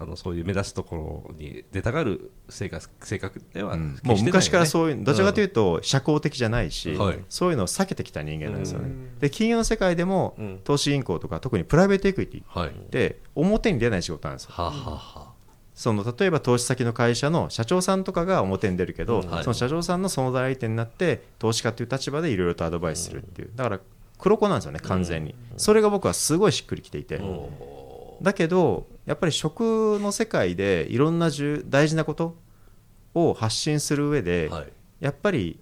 A: あのそういう目立つところに出たがる性格性格ではね、
E: もう昔からそういうどちらかというと社交的じゃないし、
C: はい。
E: そういうのを避けてきた人間なんですよね、で金融の世界でも、
A: うん。
E: 投資銀行とか特にプライベートエクイティ
C: はい。
E: って表に出ない仕事なんですよ。
C: はあはあは
E: その例えば投資先の会社の社長さんとかが表に出るけど、
C: はい。
E: その社長さんのその代理店になって投資家という立場でいろいろとアドバイスするっていう。だから黒子なんですよね完全に、それが僕はすごいしっくりきていて、だけどやっぱり食の世界でいろんな重大事なことを発信する上で、
C: はい。
E: やっぱり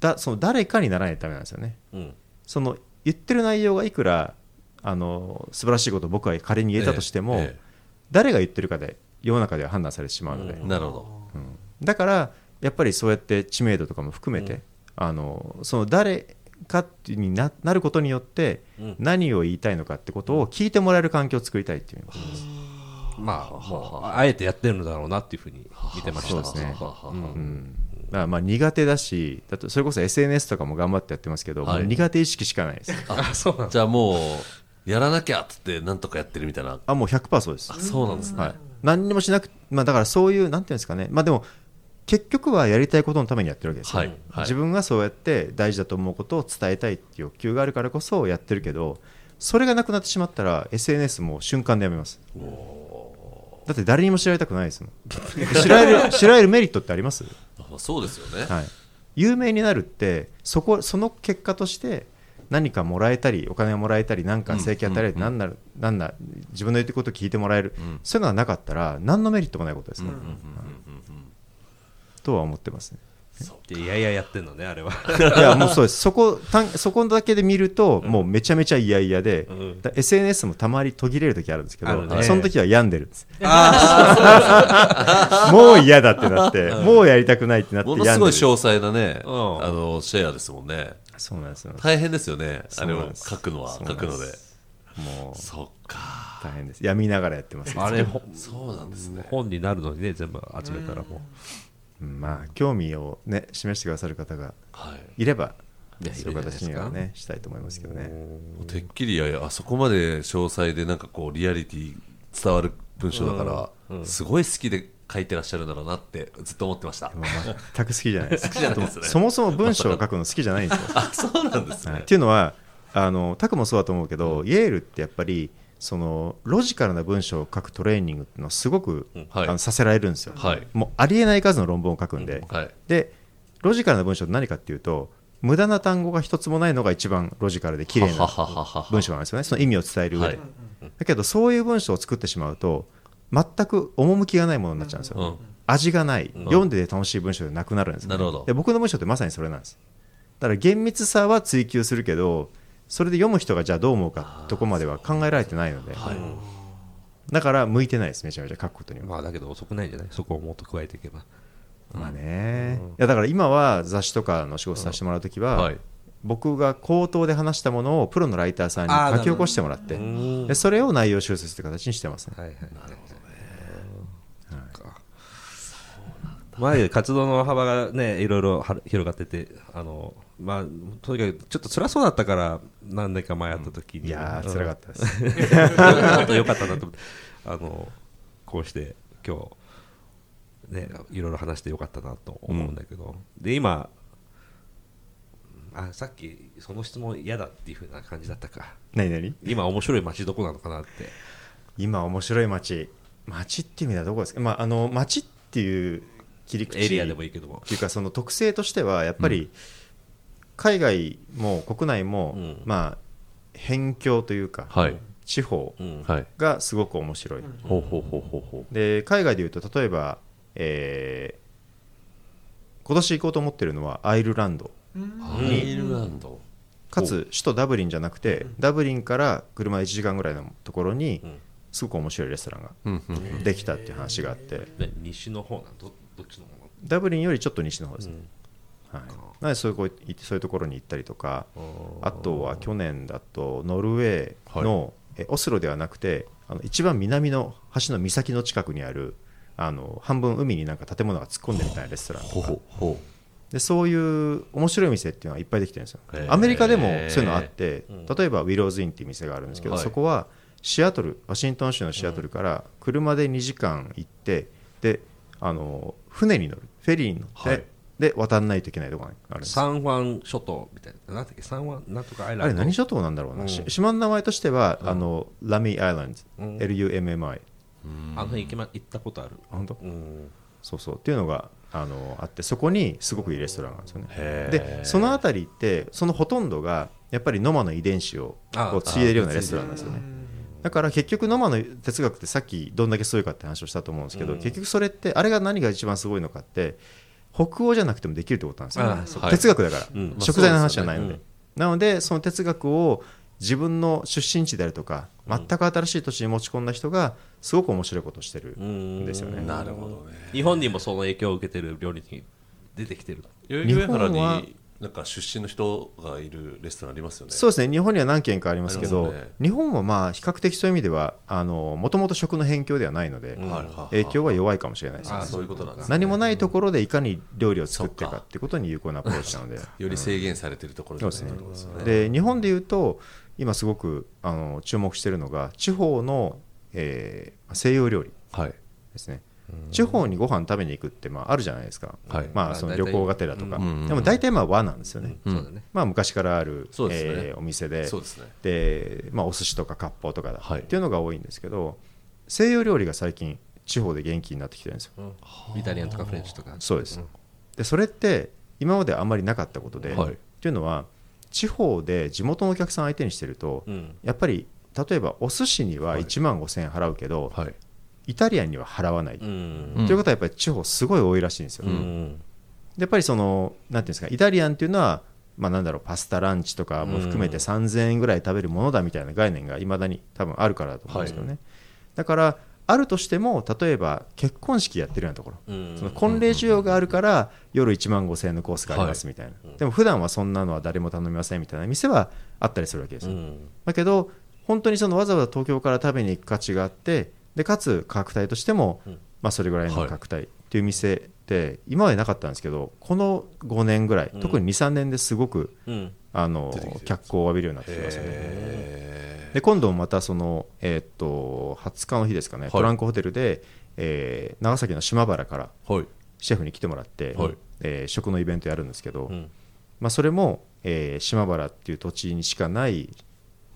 E: だその誰かにならないとダメなんですよね。
A: うん。
E: その言ってる内容がいくらあの素晴らしいことを僕は仮に言えたとしても、
C: え。
E: 誰が言ってるかで世の中では判断されてしまうので、
C: えなるほど。
E: だからやっぱりそうやって知名度とかも含めて、あのその誰かにななることによって
A: うん。
E: 何を言いたいのかってことを聞いてもらえる環境を作りたいっていうことです、
A: まあもうあえてやってるのだろうなっていうふうに見てました。
E: そうですね。
A: うん
E: うん。だからまあ苦手だしだとそれこそ SNS とかも頑張ってやってますけど、
C: はい。
E: もう苦手意識しかないです。
A: あそうなんだ。
C: じゃあもうやらなきゃっつってなんとかやってるみたいな。
E: あもう100%そうです。
C: あそうなんですね、
E: はい、何にもしなくまあ、だからそういうなんていうんですかね、まあ、でも結局はやりたいことのためにやってるわけですよ、
C: はいはい。
E: 自分がそうやって大事だと思うことを伝えたいっていう欲求があるからこそやってるけどそれがなくなってしまったら SNS も瞬間でやめます。だって誰にも知られたくないですもん。知られる 知られるメリットってあります、
C: あそうですよね、
E: はい、有名になるってそこその結果として何かもらえたりお金をもらえたり何か正規与えられて何なる何な自分の言ってることを聞いてもらえる、
C: ん。
E: そういうのがなかったら何のメリットもないことですね、
C: うんうんうんうん
E: とは思ってますね。
A: でいやいややってんのねあれは。
E: いやもうそうです。そこたんそこだけで見ると、もうめちゃめちゃ嫌々で、
A: ん。
E: だ SNS もたまに途切れる時あるんですけど、
A: ね。
E: その時は病んでるんです。もう嫌だってなって、もうやりたくないってなって
C: ものすごい
E: 病んでる
C: 詳細なね、
A: うん。
C: あのシェアですもんね
E: そうなんですよ。
C: 大変ですよね。あれを書くのは書くので。
E: もう
C: そっか。
E: 大変です。病みながらやってます。
A: あれほ
C: そうなんですね。
A: 本になるのにね全部集めたらも
E: う。ん。まあ興味をね示してくださる方が
C: はい。
E: いれば
A: いや
E: そういう形にはねしたいと思いますけどね。
C: もうてっきりいやいやあそこまで詳細でなんかこうリアリティ伝わる文章だから、すごい好きで書いてらっしゃるんだろうなってずっと思ってました、
E: 全く好きじゃないです。
C: 好きじゃないですね。
E: そもそも文章を書くの好きじゃないんですよ。
C: あそうなんですね、
E: はい。っていうのはあのタクもそうだと思うけど、イェールってやっぱりそのロジカルな文章を書くトレーニングっていうのはすごく、
C: はい。
E: あのさせられるんですよ、
C: はい。
E: もうありえない数の論文を書くんで、
C: はい。
E: でロジカルな文章って何かっていうと無駄な単語が一つもないのが一番ロジカルで綺麗な文章なんですよね。その意味を伝える上で、
C: はい。
E: だけどそういう文章を作ってしまうと全く趣がないものになっちゃうんですよ、
C: うん。
E: 味がない、読んでて楽しい文章でなくなるんですよね、
C: なるほど。
E: で僕の文章ってまさにそれなんです。だから厳密さは追求するけどそれで読む人がじゃあどう思うかとこまでは考えられてないので、
C: はい。
E: だから向いてないですめちゃめちゃ書くことには、
A: うまあだけど遅くないんじゃない？そこをもっと加えていけば。
E: まあね、いやだから今は雑誌とかの仕事させてもらうときは、
C: はい。
E: 僕が口頭で話したものをプロのライターさんに書き起こしてもらってでそれを内容修正する形にしてますね。
A: はいはい。なるほどね前活動の幅がねいろいろは広がっててあのまあとにかくちょっと辛そうだったから何年か前やった時に、
E: いやー辛か
A: っ
E: ったです。
A: たよかったなと思って。あのこうして今日ねいろいろ話してよかったなと思うんだけど、で今あさっきその質問嫌だっていうふうな感じだったか。
E: 何何？
A: 今面白い街どこなのかなって。
E: 今面白い街。街っていう意味ではどこですか、まあ、あの街っていう切り口。
A: エリアでもいいけども。
E: っていうかその特性としてはやっぱり海外も国内も、
A: うん。
E: まあ辺境というか、
C: はい。
E: 地方
A: うん。
C: はい
E: がすごく面白い、
C: ほうほうほうほうほ
E: で海外でいうと例えば、えー今年行こうと思ってるのはアイルランド
C: うアイルランド。
E: かつ首都ダブリンじゃなくてダブリンから車1時間ぐらいのところに
A: ん。
E: すごく面白いレストランができたっていう話があって。
A: ね西の方なんどどっちの方
E: ダブリンよりちょっと西の方です。ね、
A: うん。
E: はい、なのでそういうこういそういうところに行ったりとか。あとは去年だとノルウェーの、えオスロではなくてあの一番南の橋の岬の近くにあるあの半分海になんか建物が突っ込んでるみたいなレストランとか。でそういう面白い店っていうのはいっぱいできてるんですよ。アメリカでもそういうのあって例えばウィローズインっていう店があるんですけど、
C: はい。
E: そこはシアトルワシントン州のシアトルから車で2時間行ってであの船に乗る。フェリーに乗って、
C: はい。
E: で渡らないといけないところがあるんです。
A: サンファン諸島みたいななんだっけ？サンファンなんとかアイランド。
E: あれ何諸島なんだろうな、
A: うん。
E: し島の名前としては、あのラミーアイランド、
A: うん。
E: LUMMI
A: あの辺行けま行ったことある。
E: あ本当？
A: うん。
E: そうそう。っていうのがあのあってそこにすごくいいレストランがあるんですよね。でその辺りってそのほとんどがやっぱりノマの遺伝子を
A: あ
E: こう継いでるようなレストランなんですよねだから結局ノマの哲学ってさっきどんだけすごいかって話をしたと思うんですけど、
A: うん。
E: 結局それってあれが何が一番すごいのかって北欧じゃなくてもできるってことなんですよ、
A: あそう
C: か
E: 哲学だから、
A: うん。
E: 食材の話じゃないので、
A: まあそう
E: なのでその哲学を自分の出身地であるとか全く新しい土地に持ち込んだ人がすごく面白いことをしてるんですよね、
A: うん。
C: なるほどね。
A: 日本にもその影響を受けてる料理に出てきてる。
C: 代々木上原
E: 日本は
C: になんか出身の人がいるレストランありますよね。
E: そうですね。日本には何軒かありますけど
C: ね。
E: 日本はまあ比較的そういう意味ではもともと食の辺境ではないので、
C: はいはいはい。
E: 影響は弱いかもしれないですね。
C: あそういうことなんですね。
E: 何もないところでいかに料理を作って
C: か
E: かっていうことに有効なアプローチなので。
C: より制限されてるところ
E: ですね。
C: で
E: 日本でいうと今すごくあの注目しているのが地方の、えー西洋料理
C: はい。
E: ですね地方にご飯食べに行くってまああるじゃないですか、
C: はい。
E: ま
A: まあ
E: その旅行がてらとか、
C: うん
E: でも大体まあ和なんですよね、
C: うん。
E: まあ昔からある、
C: ね。
E: えーお店で。
C: ですね。
E: で、まあ、お寿司とか割烹とかだ、
C: はい。
E: っていうのが多いんですけど西洋料理が最近地方で元気になってきてるんですよ。
A: うん。イタリアンとかフレンチとか。
E: そうです、でそれって今まであんまりなかったことで、
C: はい。
E: っていうのは地方で地元のお客さん相手にしてると、
A: うん。
E: やっぱり例えばお寿司には1万5000円払うけど、
C: はい
E: イタリアンには払わない、ということはやっぱり地方すごい多いらしいんですよ、
A: うん。
E: やっぱりそのなんていうんですかイタリアンっていうのはまあなんだろうパスタランチとかも含めて3000円ぐらい食べるものだみたいな概念がいまだに多分あるからだと思うんですけどね、だからあるとしても例えば結婚式やってるようなところ、
C: うん。
E: その婚礼需要があるから夜1万5000円のコースがありますみたいな、でも普段はそんなのは誰も頼みませんみたいな店はあったりするわけですよ、
C: うん。
E: だけど本当にそのわざわざ東京から食べに行く価値があってでかつ価格帯としても、
C: うん。
E: まあ、それぐらいの価格帯っていう店って今までなかったんですけどこの5年ぐらい、
C: うん。
E: 特に23年ですごく
C: うん。
E: あの脚光を浴びるようになってきましたね。
C: へ
E: で今度もまたその、えーっと20日の日ですかね、
C: い。
E: トランクホテルで、えー長崎の島原からシェフに来てもらって、
C: はい。
E: えー食のイベントやるんですけど、
C: うん。
E: まあ、それも、えー島原っていう土地にしかない、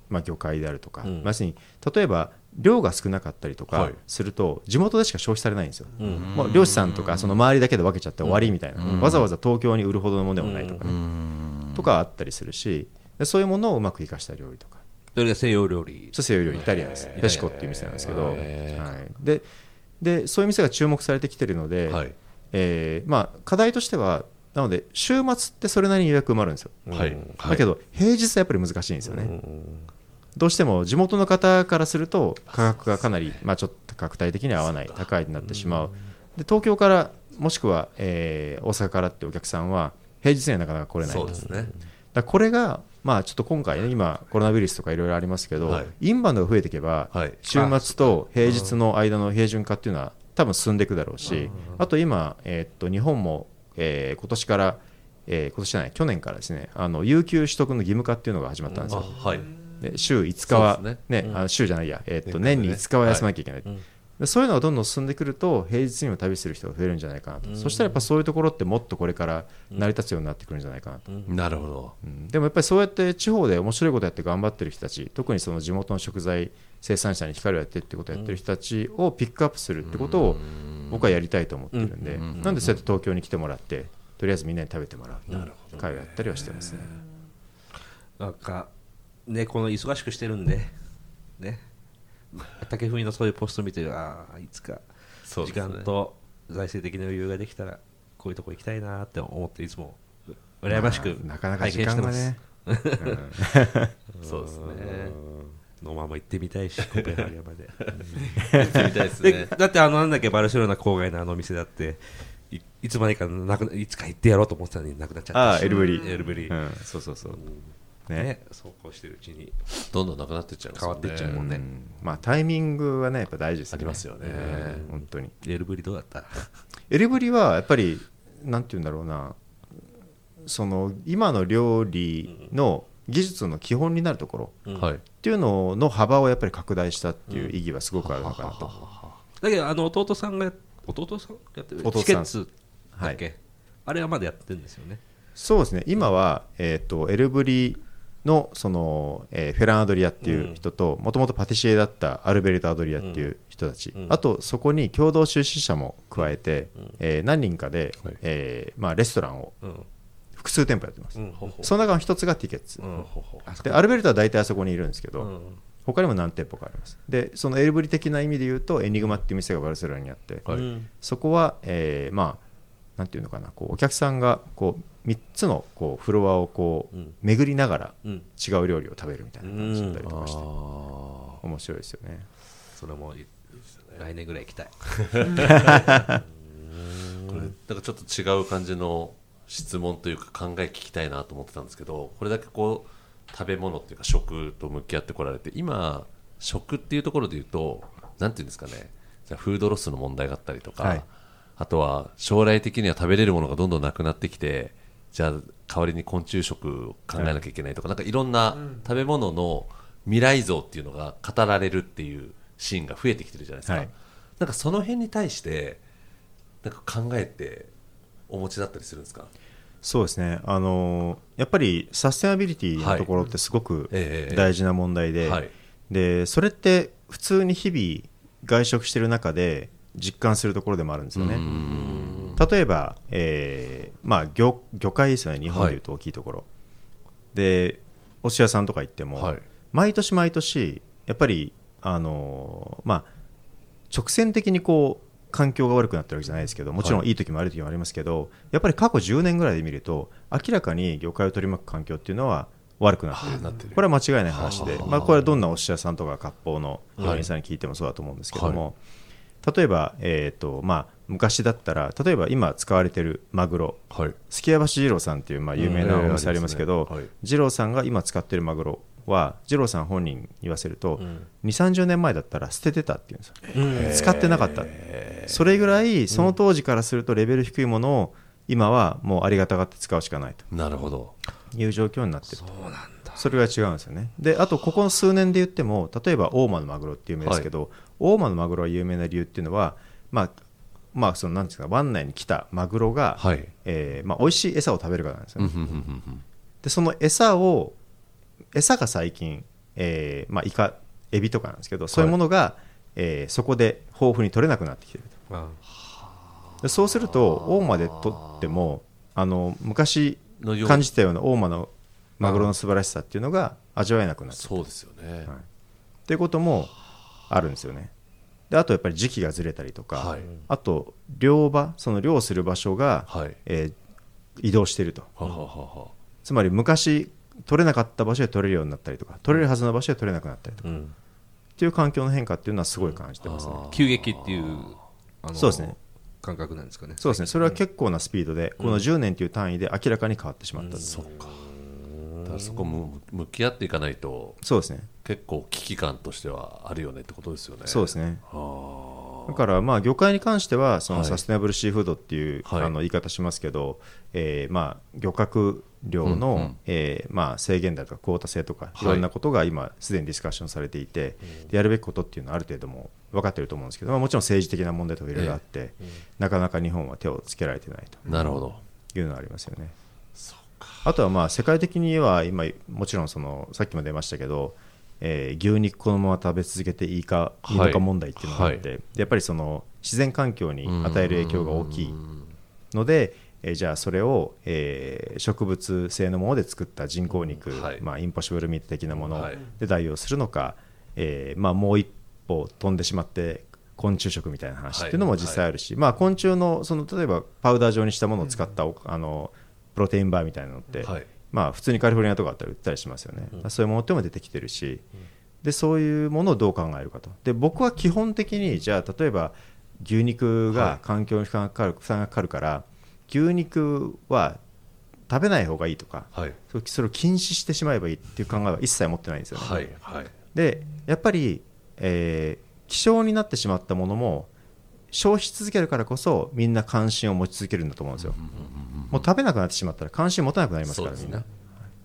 E: まあ、魚介であるとか、
C: うん。
E: まあ要するに例えば量が少なかったりとか
C: はい。
E: すると地元でしか消費されないんですよ、
C: うん。
E: もう漁師さんとかその周りだけで分けちゃって終わりみたいな、わざわざ東京に売るほどのものでもないとかね、とかあったりするしでそういうものをうまく生かした料理とか。
A: それが西洋料理。
E: 西洋料理イタリアンです。ペシコっていう店なんですけど、はい。
C: へ
E: ででそういう店が注目されてきてるので、
C: はい。
E: えーまあ、課題としてはなので週末ってそれなりに予約埋まるんですよ、
C: はい。
E: だけど平日はやっぱり難しいんですよね、どうしても地元の方からすると価格がかなり、まあ、ちょっと価格帯的には合わない高いになってしまう。で東京からもしくは、えー大阪からってお客さんは平日にはなかなか来れない。
C: そうですね。
E: だこれが、まあ、ちょっと今回ね今コロナウイルスとかいろいろありますけど、
C: はい。
E: インバウンドが増えていけば、
C: はい。
E: 週末と平日の間の平準化っていうのは多分進んでいくだろうし、あと今、えーっと日本も、えー今年から、えー今年じゃない去年からですねあの有給取得の義務化っていうのが始まったんですよ。
C: あはい。
E: で週5日はね。
C: ね
E: あの週じゃないや、えーっと
C: 年
E: に5日は休まなきゃいけない、そういうのがどんどん進んでくると平日にも旅する人が増えるんじゃないかなと、そしたらやっぱそういうところってもっとこれから成り立つようになってくるんじゃないかなと、
C: なるほど。
E: うん。でもやっぱりそうやって地方で面白いことやって頑張ってる人たち特にその地元の食材生産者に光をやってってことをやってる人たちをピックアップするってことを僕はやりたいと思ってるんで、なんでそうやって東京に来てもらってとりあえずみんなに食べてもらう会をやったりはしてますね。
A: なんかねこの忙しくしてるんでね。竹文のそういうポスト見てああいつか時間と財政的な余裕ができたらこういうとこ行きたいなって思っていつも羨ましく
E: なかなか
A: 拝
E: 時
A: 見してます。
E: 間がね、
C: そうですね。
A: のまま行ってみたいし コペンハーゲンまで。
C: 行ってみたいです
A: で
C: ね
A: だってあのなんだっけバルセロナ郊外のあの店だっていいつまでかなくいつか行ってやろうと思ってたのになくなっちゃった
E: あエルブリ
A: エルブリ、
E: うん、そうそうそう、ね。
A: ねそうこうしてるうちに
C: どんどんなくなっていっちゃいます
A: 変わっていっちゃうもんね。
E: うん。まあタイミングはねやっぱ大事ですね
C: ありますよね。
E: うん。本当に。
A: エルブリどうだった？
E: エルブリはやっぱりなんて言うんだろうな。その今の料理の技術の基本になるところ。
C: はい。
E: っていうのの幅をやっぱり拡大したっていう意義はすごくあるのかなと、
A: だけどあの弟さんが弟さんやってる？
E: 弟さん。
A: チケッツだっけ、あれはまだやってるんですよね。
E: そうですね。今は、えー、とエルブリのその、えーフェラン・アドリアっていう人ともともとパティシエだったアルベルト・アドリアっていう人たち、
C: うん。
E: あとそこに共同出資者も加えて、えー何人かで、
C: はい。
E: えーまあ、レストランを
A: うん。
E: 複数店舗やってます、
A: うん。ほうほう。
E: その中の一つがティケッツ、
A: うん。
E: でアルベルトは大体あそこにいるんですけど、
A: うん。
E: 他にも何店舗かあります。でそのエルブリ的な意味で言うとエニグマっていう店がバルセロナにあって、
C: はい。
A: うん
E: そこは、えーまあなんていうのかなこうお客さんがこう3つのこうフロアをこう
C: うん。
E: 巡りながら
A: うん。
E: 違う料理を食べるみたいな感じだったりとかして
C: あ
E: 面白いですよね。
A: それも来年ぐらい行きたい。
C: ー これなんかちょっと違う感じの質問というか考え聞きたいなと思ってたんですけどこれだけこう食べ物っていうか食と向き合ってこられて今食っていうところで言うとなんていうんですかね。じゃあフードロスの問題があったりとか、
E: はい。
C: あとは将来的には食べれるものがどんどんなくなってきてじゃあ代わりに昆虫食を考えなきゃいけないとか、なんかいろんな食べ物の未来像っていうのが語られるっていうシーンが増えてきてるじゃないですか、
E: はい。
C: なんかその辺に対してなんか考えてお持ちだったりするんですか？
E: そうですね。あのーやっぱりサステナビリティのところってすごく
C: ええ。
E: 大事な問題で,、
C: はい。
E: でそれって普通に日々外食してる中で実感するところでもあるんですよね。例えば、えーまあ、魚魚介ですよね日本でいうと大きいところ、でお寿司屋さんとか行っても、
C: はい。
E: 毎年毎年やっぱりあのーまあ直線的にこう環境が悪くなってるわけじゃないですけどもちろんいい時も悪い時もありますけど、やっぱり過去10年ぐらいで見ると明らかに魚介を取り巻く環境っていうのは悪くなってる。
C: なってる。
E: これは間違いない話で、まあ、これはどんなお寿司屋さんとか割烹の料理人さんに聞いてもそうだと思うんですけども、例えば、えーとまあ、昔だったら例えば今使われてるマグロ。
C: はい。
E: すきや橋二郎さんっていうまあ有名なお店ありますけど、
C: うんはい。
E: 二郎さんが今使ってるマグロは二郎さん本人に言わせると、2 3 0年前だったら捨ててたっていうんですよ、使ってなかった。それぐらいその当時からするとレベル低いものを今はもうありがたがって使うしかないと。
C: なるほど。
E: いう状況になってると。それが違うんですよね。であとここの数年で言っても例えば大間のマグロって有名ですけど、大間のマグロが有名な理由っていうのはまあまあそのなんですか湾内に来たマグロが、
C: はい。
E: えーまあ、美味しい餌を食べるからなんですよね、でその餌を餌が最近、えーまあ、イカエビとかなんですけどそういうものが、えーそこで豊富に取れなくなってきてると。
A: あ
E: でそうすると大間で取ってもあの昔感じたような大間のマグロの素晴らしさっていうのが味わえなくなって
C: そうですよね、
E: っていうこともあるんですよね。であとやっぱり時期がずれたりとか、
C: はい。
E: あと漁場その漁する場所が、
C: はい。
E: えー移動していると。つまり昔取れなかった場所で取れるようになったりとか取れるはずの場所で取れなくなったりとか、っていう環境の変化っていうのはすごい感じてますね、
A: 急激っていうあの
E: そうですね。
A: 感覚なんですかね
E: そうですね。それは結構なスピードで、この10年という単位で明らかに変わってしまった、
C: そっか。だからそこむ向き合っていかないと。
E: そうですね
C: 結構危機感としてはあるよねってことですよね。
E: そうですね。
C: あ
E: だからまあ魚介に関してはその
C: はい。
E: サステナブルシーフードっていう、
C: はい。
E: あの言い方しますけど、えーまあ漁獲量の、
C: うんうん。
E: えーまあ制限だとかクオータ制とか
C: い。
E: いろんなことが今すでにディスカッションされていて、でやるべきことっていうのはある程度もう分かってると思うんですけど、まあ、もちろん政治的な問題とかいろいろあって、なかなか日本は手をつけられてないと
C: あなるほど。
E: いうのはありますよね。あとはまあ世界的には今もちろんそのさっきも出ましたけど、えー牛肉このまま食べ続けていいかいい。のか問題っていうのがあって、
C: はい。
E: でやっぱりその自然環境に与える影響が大きいので、えーじゃあそれを、えー植物性のもので作った人工肉、
C: はい。
E: まあ、インポッシブルミート的なもの
C: はい。
E: で代用するのか、えーまあ、もう一歩飛んでしまって昆虫食みたいな話っていうのも実際あるし、まあ、昆虫のその例えばパウダー状にしたものを使ったおあのプロテインバーみたいなのって、
C: はい
E: まあ、普通にカリフォルニアとかあったら売ったりしますよね、そういうものっても出てきてるし、でそういうものをどう考えるかと。で僕は基本的にじゃあ例えば牛肉が環境に負担がかかる,、負担がかかるから牛肉は食べない方がいいとか、
C: はい。
E: そそれを禁止してしまえばいいっていう考えは一切持ってないんですよね。
C: はいはい。
E: でやっぱり、えー希少になってしまったものも消費し続けるからこそみんな関心を持ち続けるんだと思うんですよ。もう食べなくなってしまったら関心持たなくなりますから、みんな。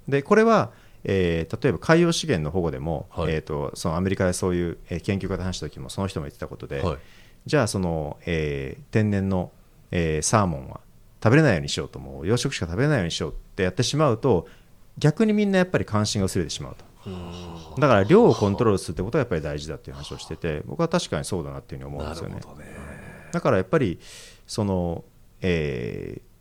E: でこれは、えー例えば海洋資源の保護でも、
C: はい。
E: えー、とそのアメリカでそういう、えー研究家と話した時もその人も言ってたことで、
C: はい。
E: じゃあその、えー天然の、えーサーモンは食べれないようにしようともう養殖しか食べれないようにしようってやってしまうと逆にみんなやっぱり関心が薄れてしまうと。だから量をコントロールするってことがやっぱり大事だっていう話をしてて僕は確かにそうだなっていうふうに思うん
C: な
E: ですよね。
C: るほどね
E: だからやっぱりその、えー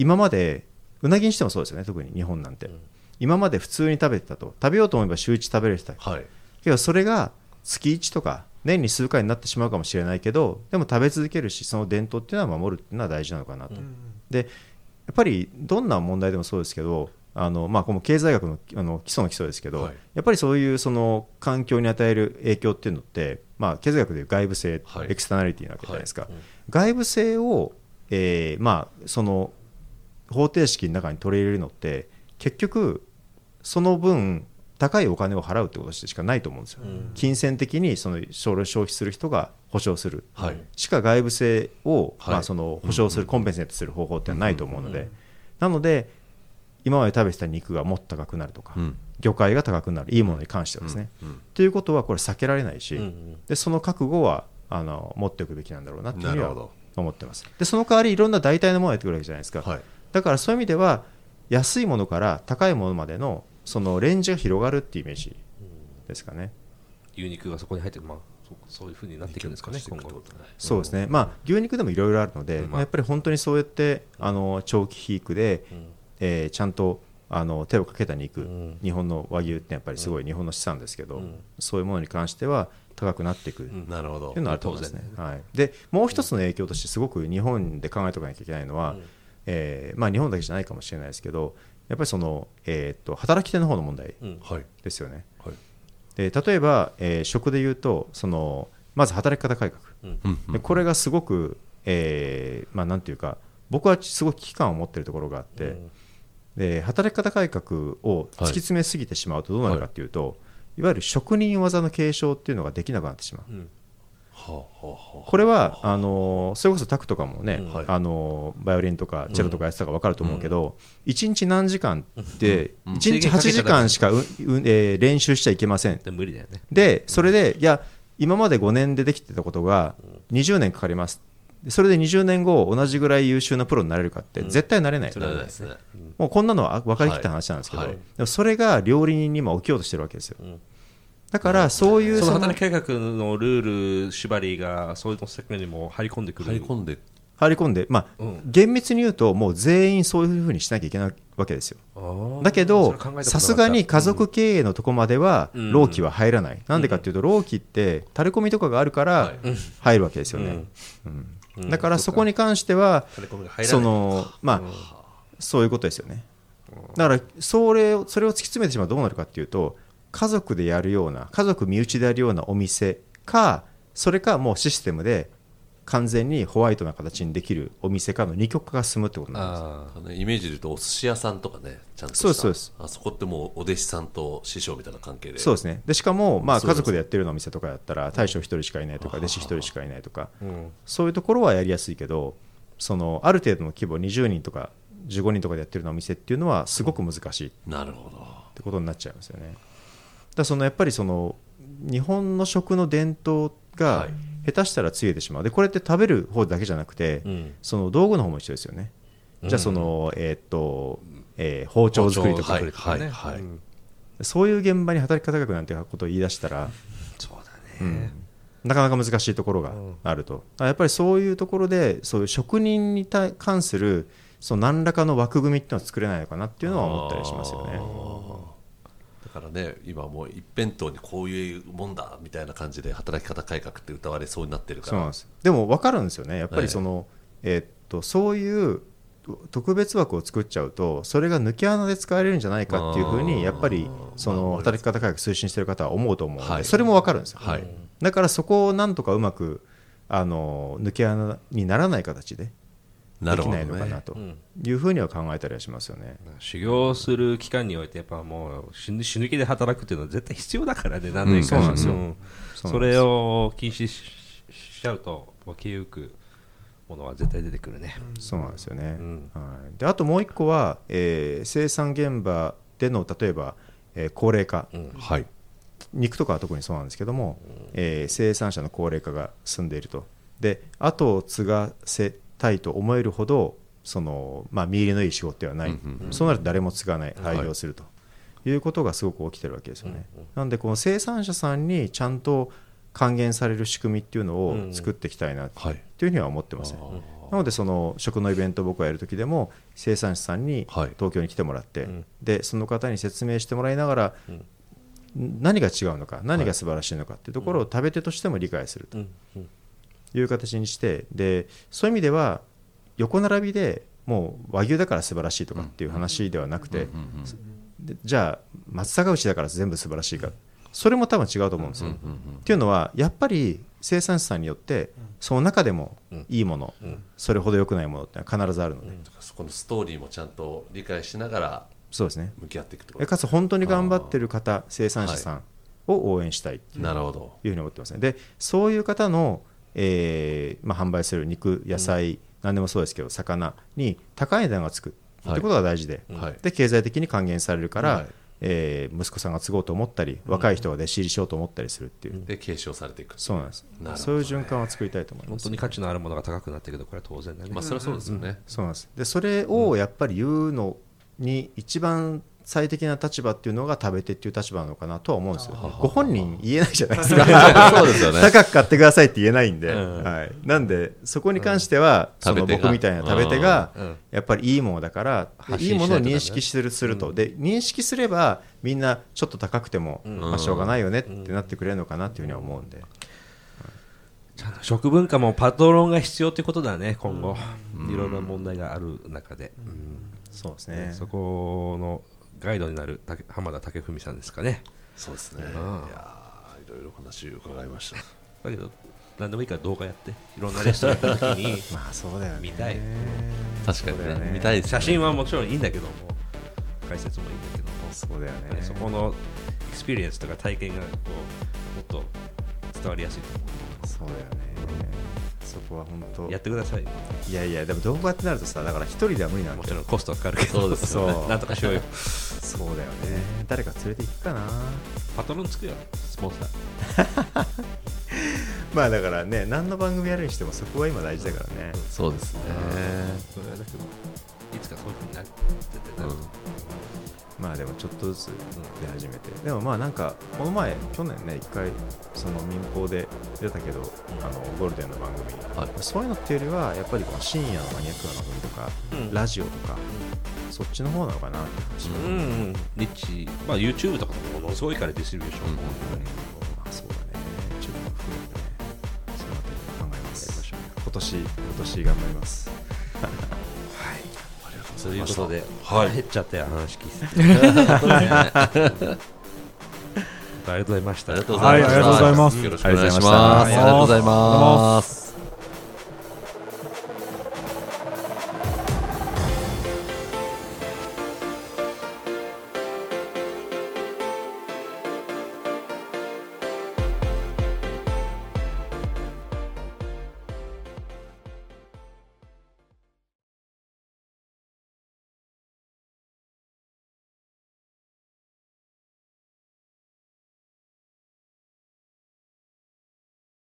E: 今までうなぎにしてもそうですよね特に日本なんて、今まで普通に食べてたと。食べようと思えば週1食べれてた。
C: はい。
E: けどそれが月1とか年に数回になってしまうかもしれないけどでも食べ続けるしその伝統っていうのは守るっていうのは大事なのかなと、でやっぱりどんな問題でもそうですけどあの、まあ、この経済学のあの基礎の基礎ですけど、
C: はい。
E: やっぱりそういうその環境に与える影響っていうのって、まあ、経済学でいう外部性、
C: はい。
E: エクスタナリティなわけじゃないですか、
C: はい。うん
E: 外部性を、えーまあ、その方程式の中に取り入れるのって結局その分高いお金を払うってことしかないと思うんですよ、金銭的にその消費する人が保証する、
C: はい。
E: しか外部性を、
C: はい。
E: まあ、その保証する、コンペンセートする方法ってないと思うので、なので今まで食べてた肉がもっと高くなるとか、
C: うん
E: 魚介が高くなるいいものに関してはですね。
C: うん
E: ということはこれ避けられないし、
F: うんうん。
E: でその覚悟はあの持っておくべきなんだろうなっていうふうには思ってます。でその代わりいろんな代替のものをやってくるわけじゃないですか、
C: はい。
E: だからそういう意味では安いものから高いものまでのそのレンジが広がるっていうイメージですかね、
A: 牛肉がそこに入ってまあそういうふうになっていくんですかね今後。
E: そうですね、まあ、牛肉でもいろいろあるので、
A: うん。
E: まあ。やっぱり本当にそうやってあの長期肥育で、えーちゃんとあの手をかけた肉、
F: ん。
E: 日本の和牛ってやっぱりすごい日本の資産ですけど、
F: うん。
E: そういうものに関しては高くなっていく。っ
C: うん。なるほど。
E: ていうのはあると思いますね。はい、でもう一つの影響としてすごく日本で考えておかなきゃいけないのは、えーまあ、日本だけじゃないかもしれないですけどやっぱりその、えー、と働き手の方の問題ですよね。
C: はい。
E: で例えば、えー職で言うとそのまず働き方改革、
C: うん。
E: でこれがすごく、えーまあ、なんていうか僕はすごく危機感を持っているところがあって、で働き方改革を突き詰めすぎてしまうとどうなるかっていうと、い、わゆる職人技の継承っていうのができなくなってしまう。
C: はあはあはあ。
E: これはあのーそれこそタクとかもね、
C: うんはい。
E: あのーバイオリンとかチェロとかやってたから分かると思うけど、1日何時間って、
C: うん。
E: 1日8時間しかう、うえー練習しちゃいけません。
A: で無理だよね。
E: でそれでいや今まで5年でできてたことが20年かかりますでそれで20年後同じぐらい優秀なプロになれるかって絶対なれない、
C: それはないですね。
E: もうこんなのは分かりきった話なんですけど、
C: はい。はい
E: でもそれが料理人に今起きようとしてるわけですよ、だからそういう
A: その
E: その
A: 働き改革のルール縛りがそういうの世界にも入り込んでくる。
C: 入り込んで。
E: 入り込んで、まあ
A: うん。
E: 厳密に言うともう全員そういうふうにしなきゃいけないわけですよ。だけどさすがに家族経営のとこまでは
A: うん。
E: 労基は入らない、なんでかっていうと労基って垂れ込みとかがあるから
C: はい。
E: 入るわけですよね、うんだからそこに関してはそのまあそういうことですよね。だからそれをそれを突き詰めてしまうとどうなるかっていうと家族でやるような家族身内でやるようなお店かそれかもうシステムで完全にホワイトな形にできるお店かの二極化が進むってことなんです。
A: あ
C: あのイメージで言うとお寿司屋さんとかねちゃんと
E: そうそうです
C: あそこってもうお弟子さんと師匠みたいな関係で。
E: そうですね。でしかも、まあ、家族でやってるようなお店とかやったら大将一人しかいないとか弟子一人しかいないとか
A: あうん。
E: そういうところはやりやすいけどそのある程度の規模20人とか15人とかでやってるようなお店っていうのはすごく難しい。っ
C: なるほど。
E: てことになっちゃいますよね。だそのやっぱりその日本の食の伝統
C: は
E: が
C: い
E: 下手したらついてしまう。でこれって食べる方だけじゃなくて、
A: うん。
E: その道具の方も一緒ですよね。じゃあその、えーっと、えー包丁作りとか、
C: はいはいはい。
A: うん。
E: そういう現場に働き方改革なんてことを言い出したら、
A: そうだね。
E: なかなか難しいところがあると、やっぱりそういうところでそういう職人に対関するその何らかの枠組みっていうのは作れないのかなっていうのは思ったりしますよね。
C: だからね今もう一辺倒にこういうもんだみたいな感じで働き方改革って歌われそうになってるから。
E: そうなんです。でも分かるんですよね。やっぱりその、えーっとそういう特別枠を作っちゃうとそれが抜け穴で使われるんじゃないかっていうふうにやっぱりその働き方改革推進してる方は思うと思うので、
C: はい。
E: それも分かるんですよ、
C: はい。
E: だからそこをなんとかうまくあの抜け穴にならない形でできないのかな
C: ね
E: というふうには考えたりはしますよね。
A: 修行する期間においてやっぱもう死ぬ死ぬ気で働くっていうのは絶対必要だからね何年か
E: そうなんですよ。
A: ん。
E: そう
A: それを禁止ししちゃうともう消えゆくものは絶対出てくるね。
E: そうなんですよね、
A: うん。
E: はい、であともう一個は、えー生産現場での例えば、えー高齢化、
C: はい。
E: 肉とかは特にそうなんですけども、えー生産者の高齢化が進んでいると。で後を継がせたいと思えるほどその、まあ、見入りのいい仕事ではない、
C: うんうん
E: そうなると誰も継がない廃業するということがすごく起きてるわけですよね、なのでこの生産者さんにちゃんと還元される仕組みっていうのを作っていきたいな
C: はい
E: というふうには思ってますね、なのでその食のイベントを僕がやるときでも生産者さんに
C: はい。
E: 東京に来てもらって、
A: ん。
E: でその方に説明してもらいながら、何が違うのか何が素晴らしいのかっていうところを食べ手としても理解するという形にしてでそういう意味では横並びでもう和牛だから素晴らしいとかっていう話ではなくて、でじゃあ松阪牛だから全部素晴らしいか。それも多分違うと思うんですよ。っていうのはやっぱり生産者さんによってその中でもいいもの、それほど良くないものって必ずあるので、
C: そこのストーリーもちゃんと理解しながら
E: そうですね。
C: 向き合っていくと。
E: えかつ本当に頑張ってる方生産者さんを応援したいっていう
C: なるほど。
E: ふうに思ってますね。でそういう方の、えーまあ、販売する肉野菜、何でもそうですけど魚に高い値段がつく。
C: はい。
E: ってことが大事で,、
C: はい。
E: で経済的に還元されるから、
C: はい。
E: えー息子さんが継ごうと思ったり、若い人が弟子入りしようと思ったりするっていう、
C: で継承されていく。
E: そうなんです。
C: ね。
E: そういう循環を作りたいと思います。
A: 本当に価値のあるものが高くなっていくとこれは当然だね
C: まあそれはそうですよね。
E: そうなんです。でそれをやっぱり言うのに一番最適な立場っていうのが食べ手っていう立場なのかなとは思うんですよご本人言えないじゃないですか。
C: そうですよね。
E: 高く買ってくださいって言えないんで、
A: うん。
E: はい、なんでそこに関しては、その
C: 食べ手が。
E: 僕みたいな食べ手が
A: うん。
E: やっぱりいいものだから、いいものを認識するすると、で認識すればみんなちょっと高くても、まあ、しょうがないよねってなってくれるのかなっていうふうには思うんで、
A: 食文化もパトロンが必要ってことだね今後。いろいろ問題がある中で、
E: そうですね
A: そこのガイドになる竹浜田武文さんですかね。
C: そうですね。いやいろいろ話伺いました。
A: だけど何でもいいから動画やって。いろんなレストラン行った時に
E: まあそうだよね。
A: 見たい。
C: 確かに
E: そうだよね。
C: ね見たいですね。
A: 写真はもちろんいいんだけども解説もいいんだけども。
E: そうだよね。
A: そこのエクスペリエンスとか体験がこうもっと伝わりやすいと思
E: そうだよねそこは本当。
A: うやってください。
E: いやいやでも動画ってなるとさだから一人では無理な
A: もちろんコストはかかるけど。
C: そうですよね。
E: そ う
A: なんとかしようよ。
E: そうだよね。誰か連れて行くかな。
A: パトロンつくよ。スポンサー
E: まあだからね何の番組やるにしてもそこは今大事だからね。
C: そうですね。
A: それはだけどいつかそういうふうになる絶対な。る
E: まあでもちょっとずつ出始めて、でもまあなんかこの前去年ね一回その民放で出たけど、あのゴールデンの番組、
C: はい。
E: そういうのっていうよりはやっぱりこの深夜のマニアックな番組とか、
A: うん。
E: ラジオとか、そっちの方なのかなって話は、
A: うん。うん。リッチまあ YouTube とかもものすごいからディストリビューションも、
E: まあそうだね中国も含めてねそのあたりも考えます今年今年頑張ります
A: そういうことで、
C: はい。
A: 減っちゃったよ話聞いて ありがとうございました。
C: ありがとうご
B: はいありがとうございます。
C: よろしくお願いします。
E: ありがとうございました
C: ありがとうございます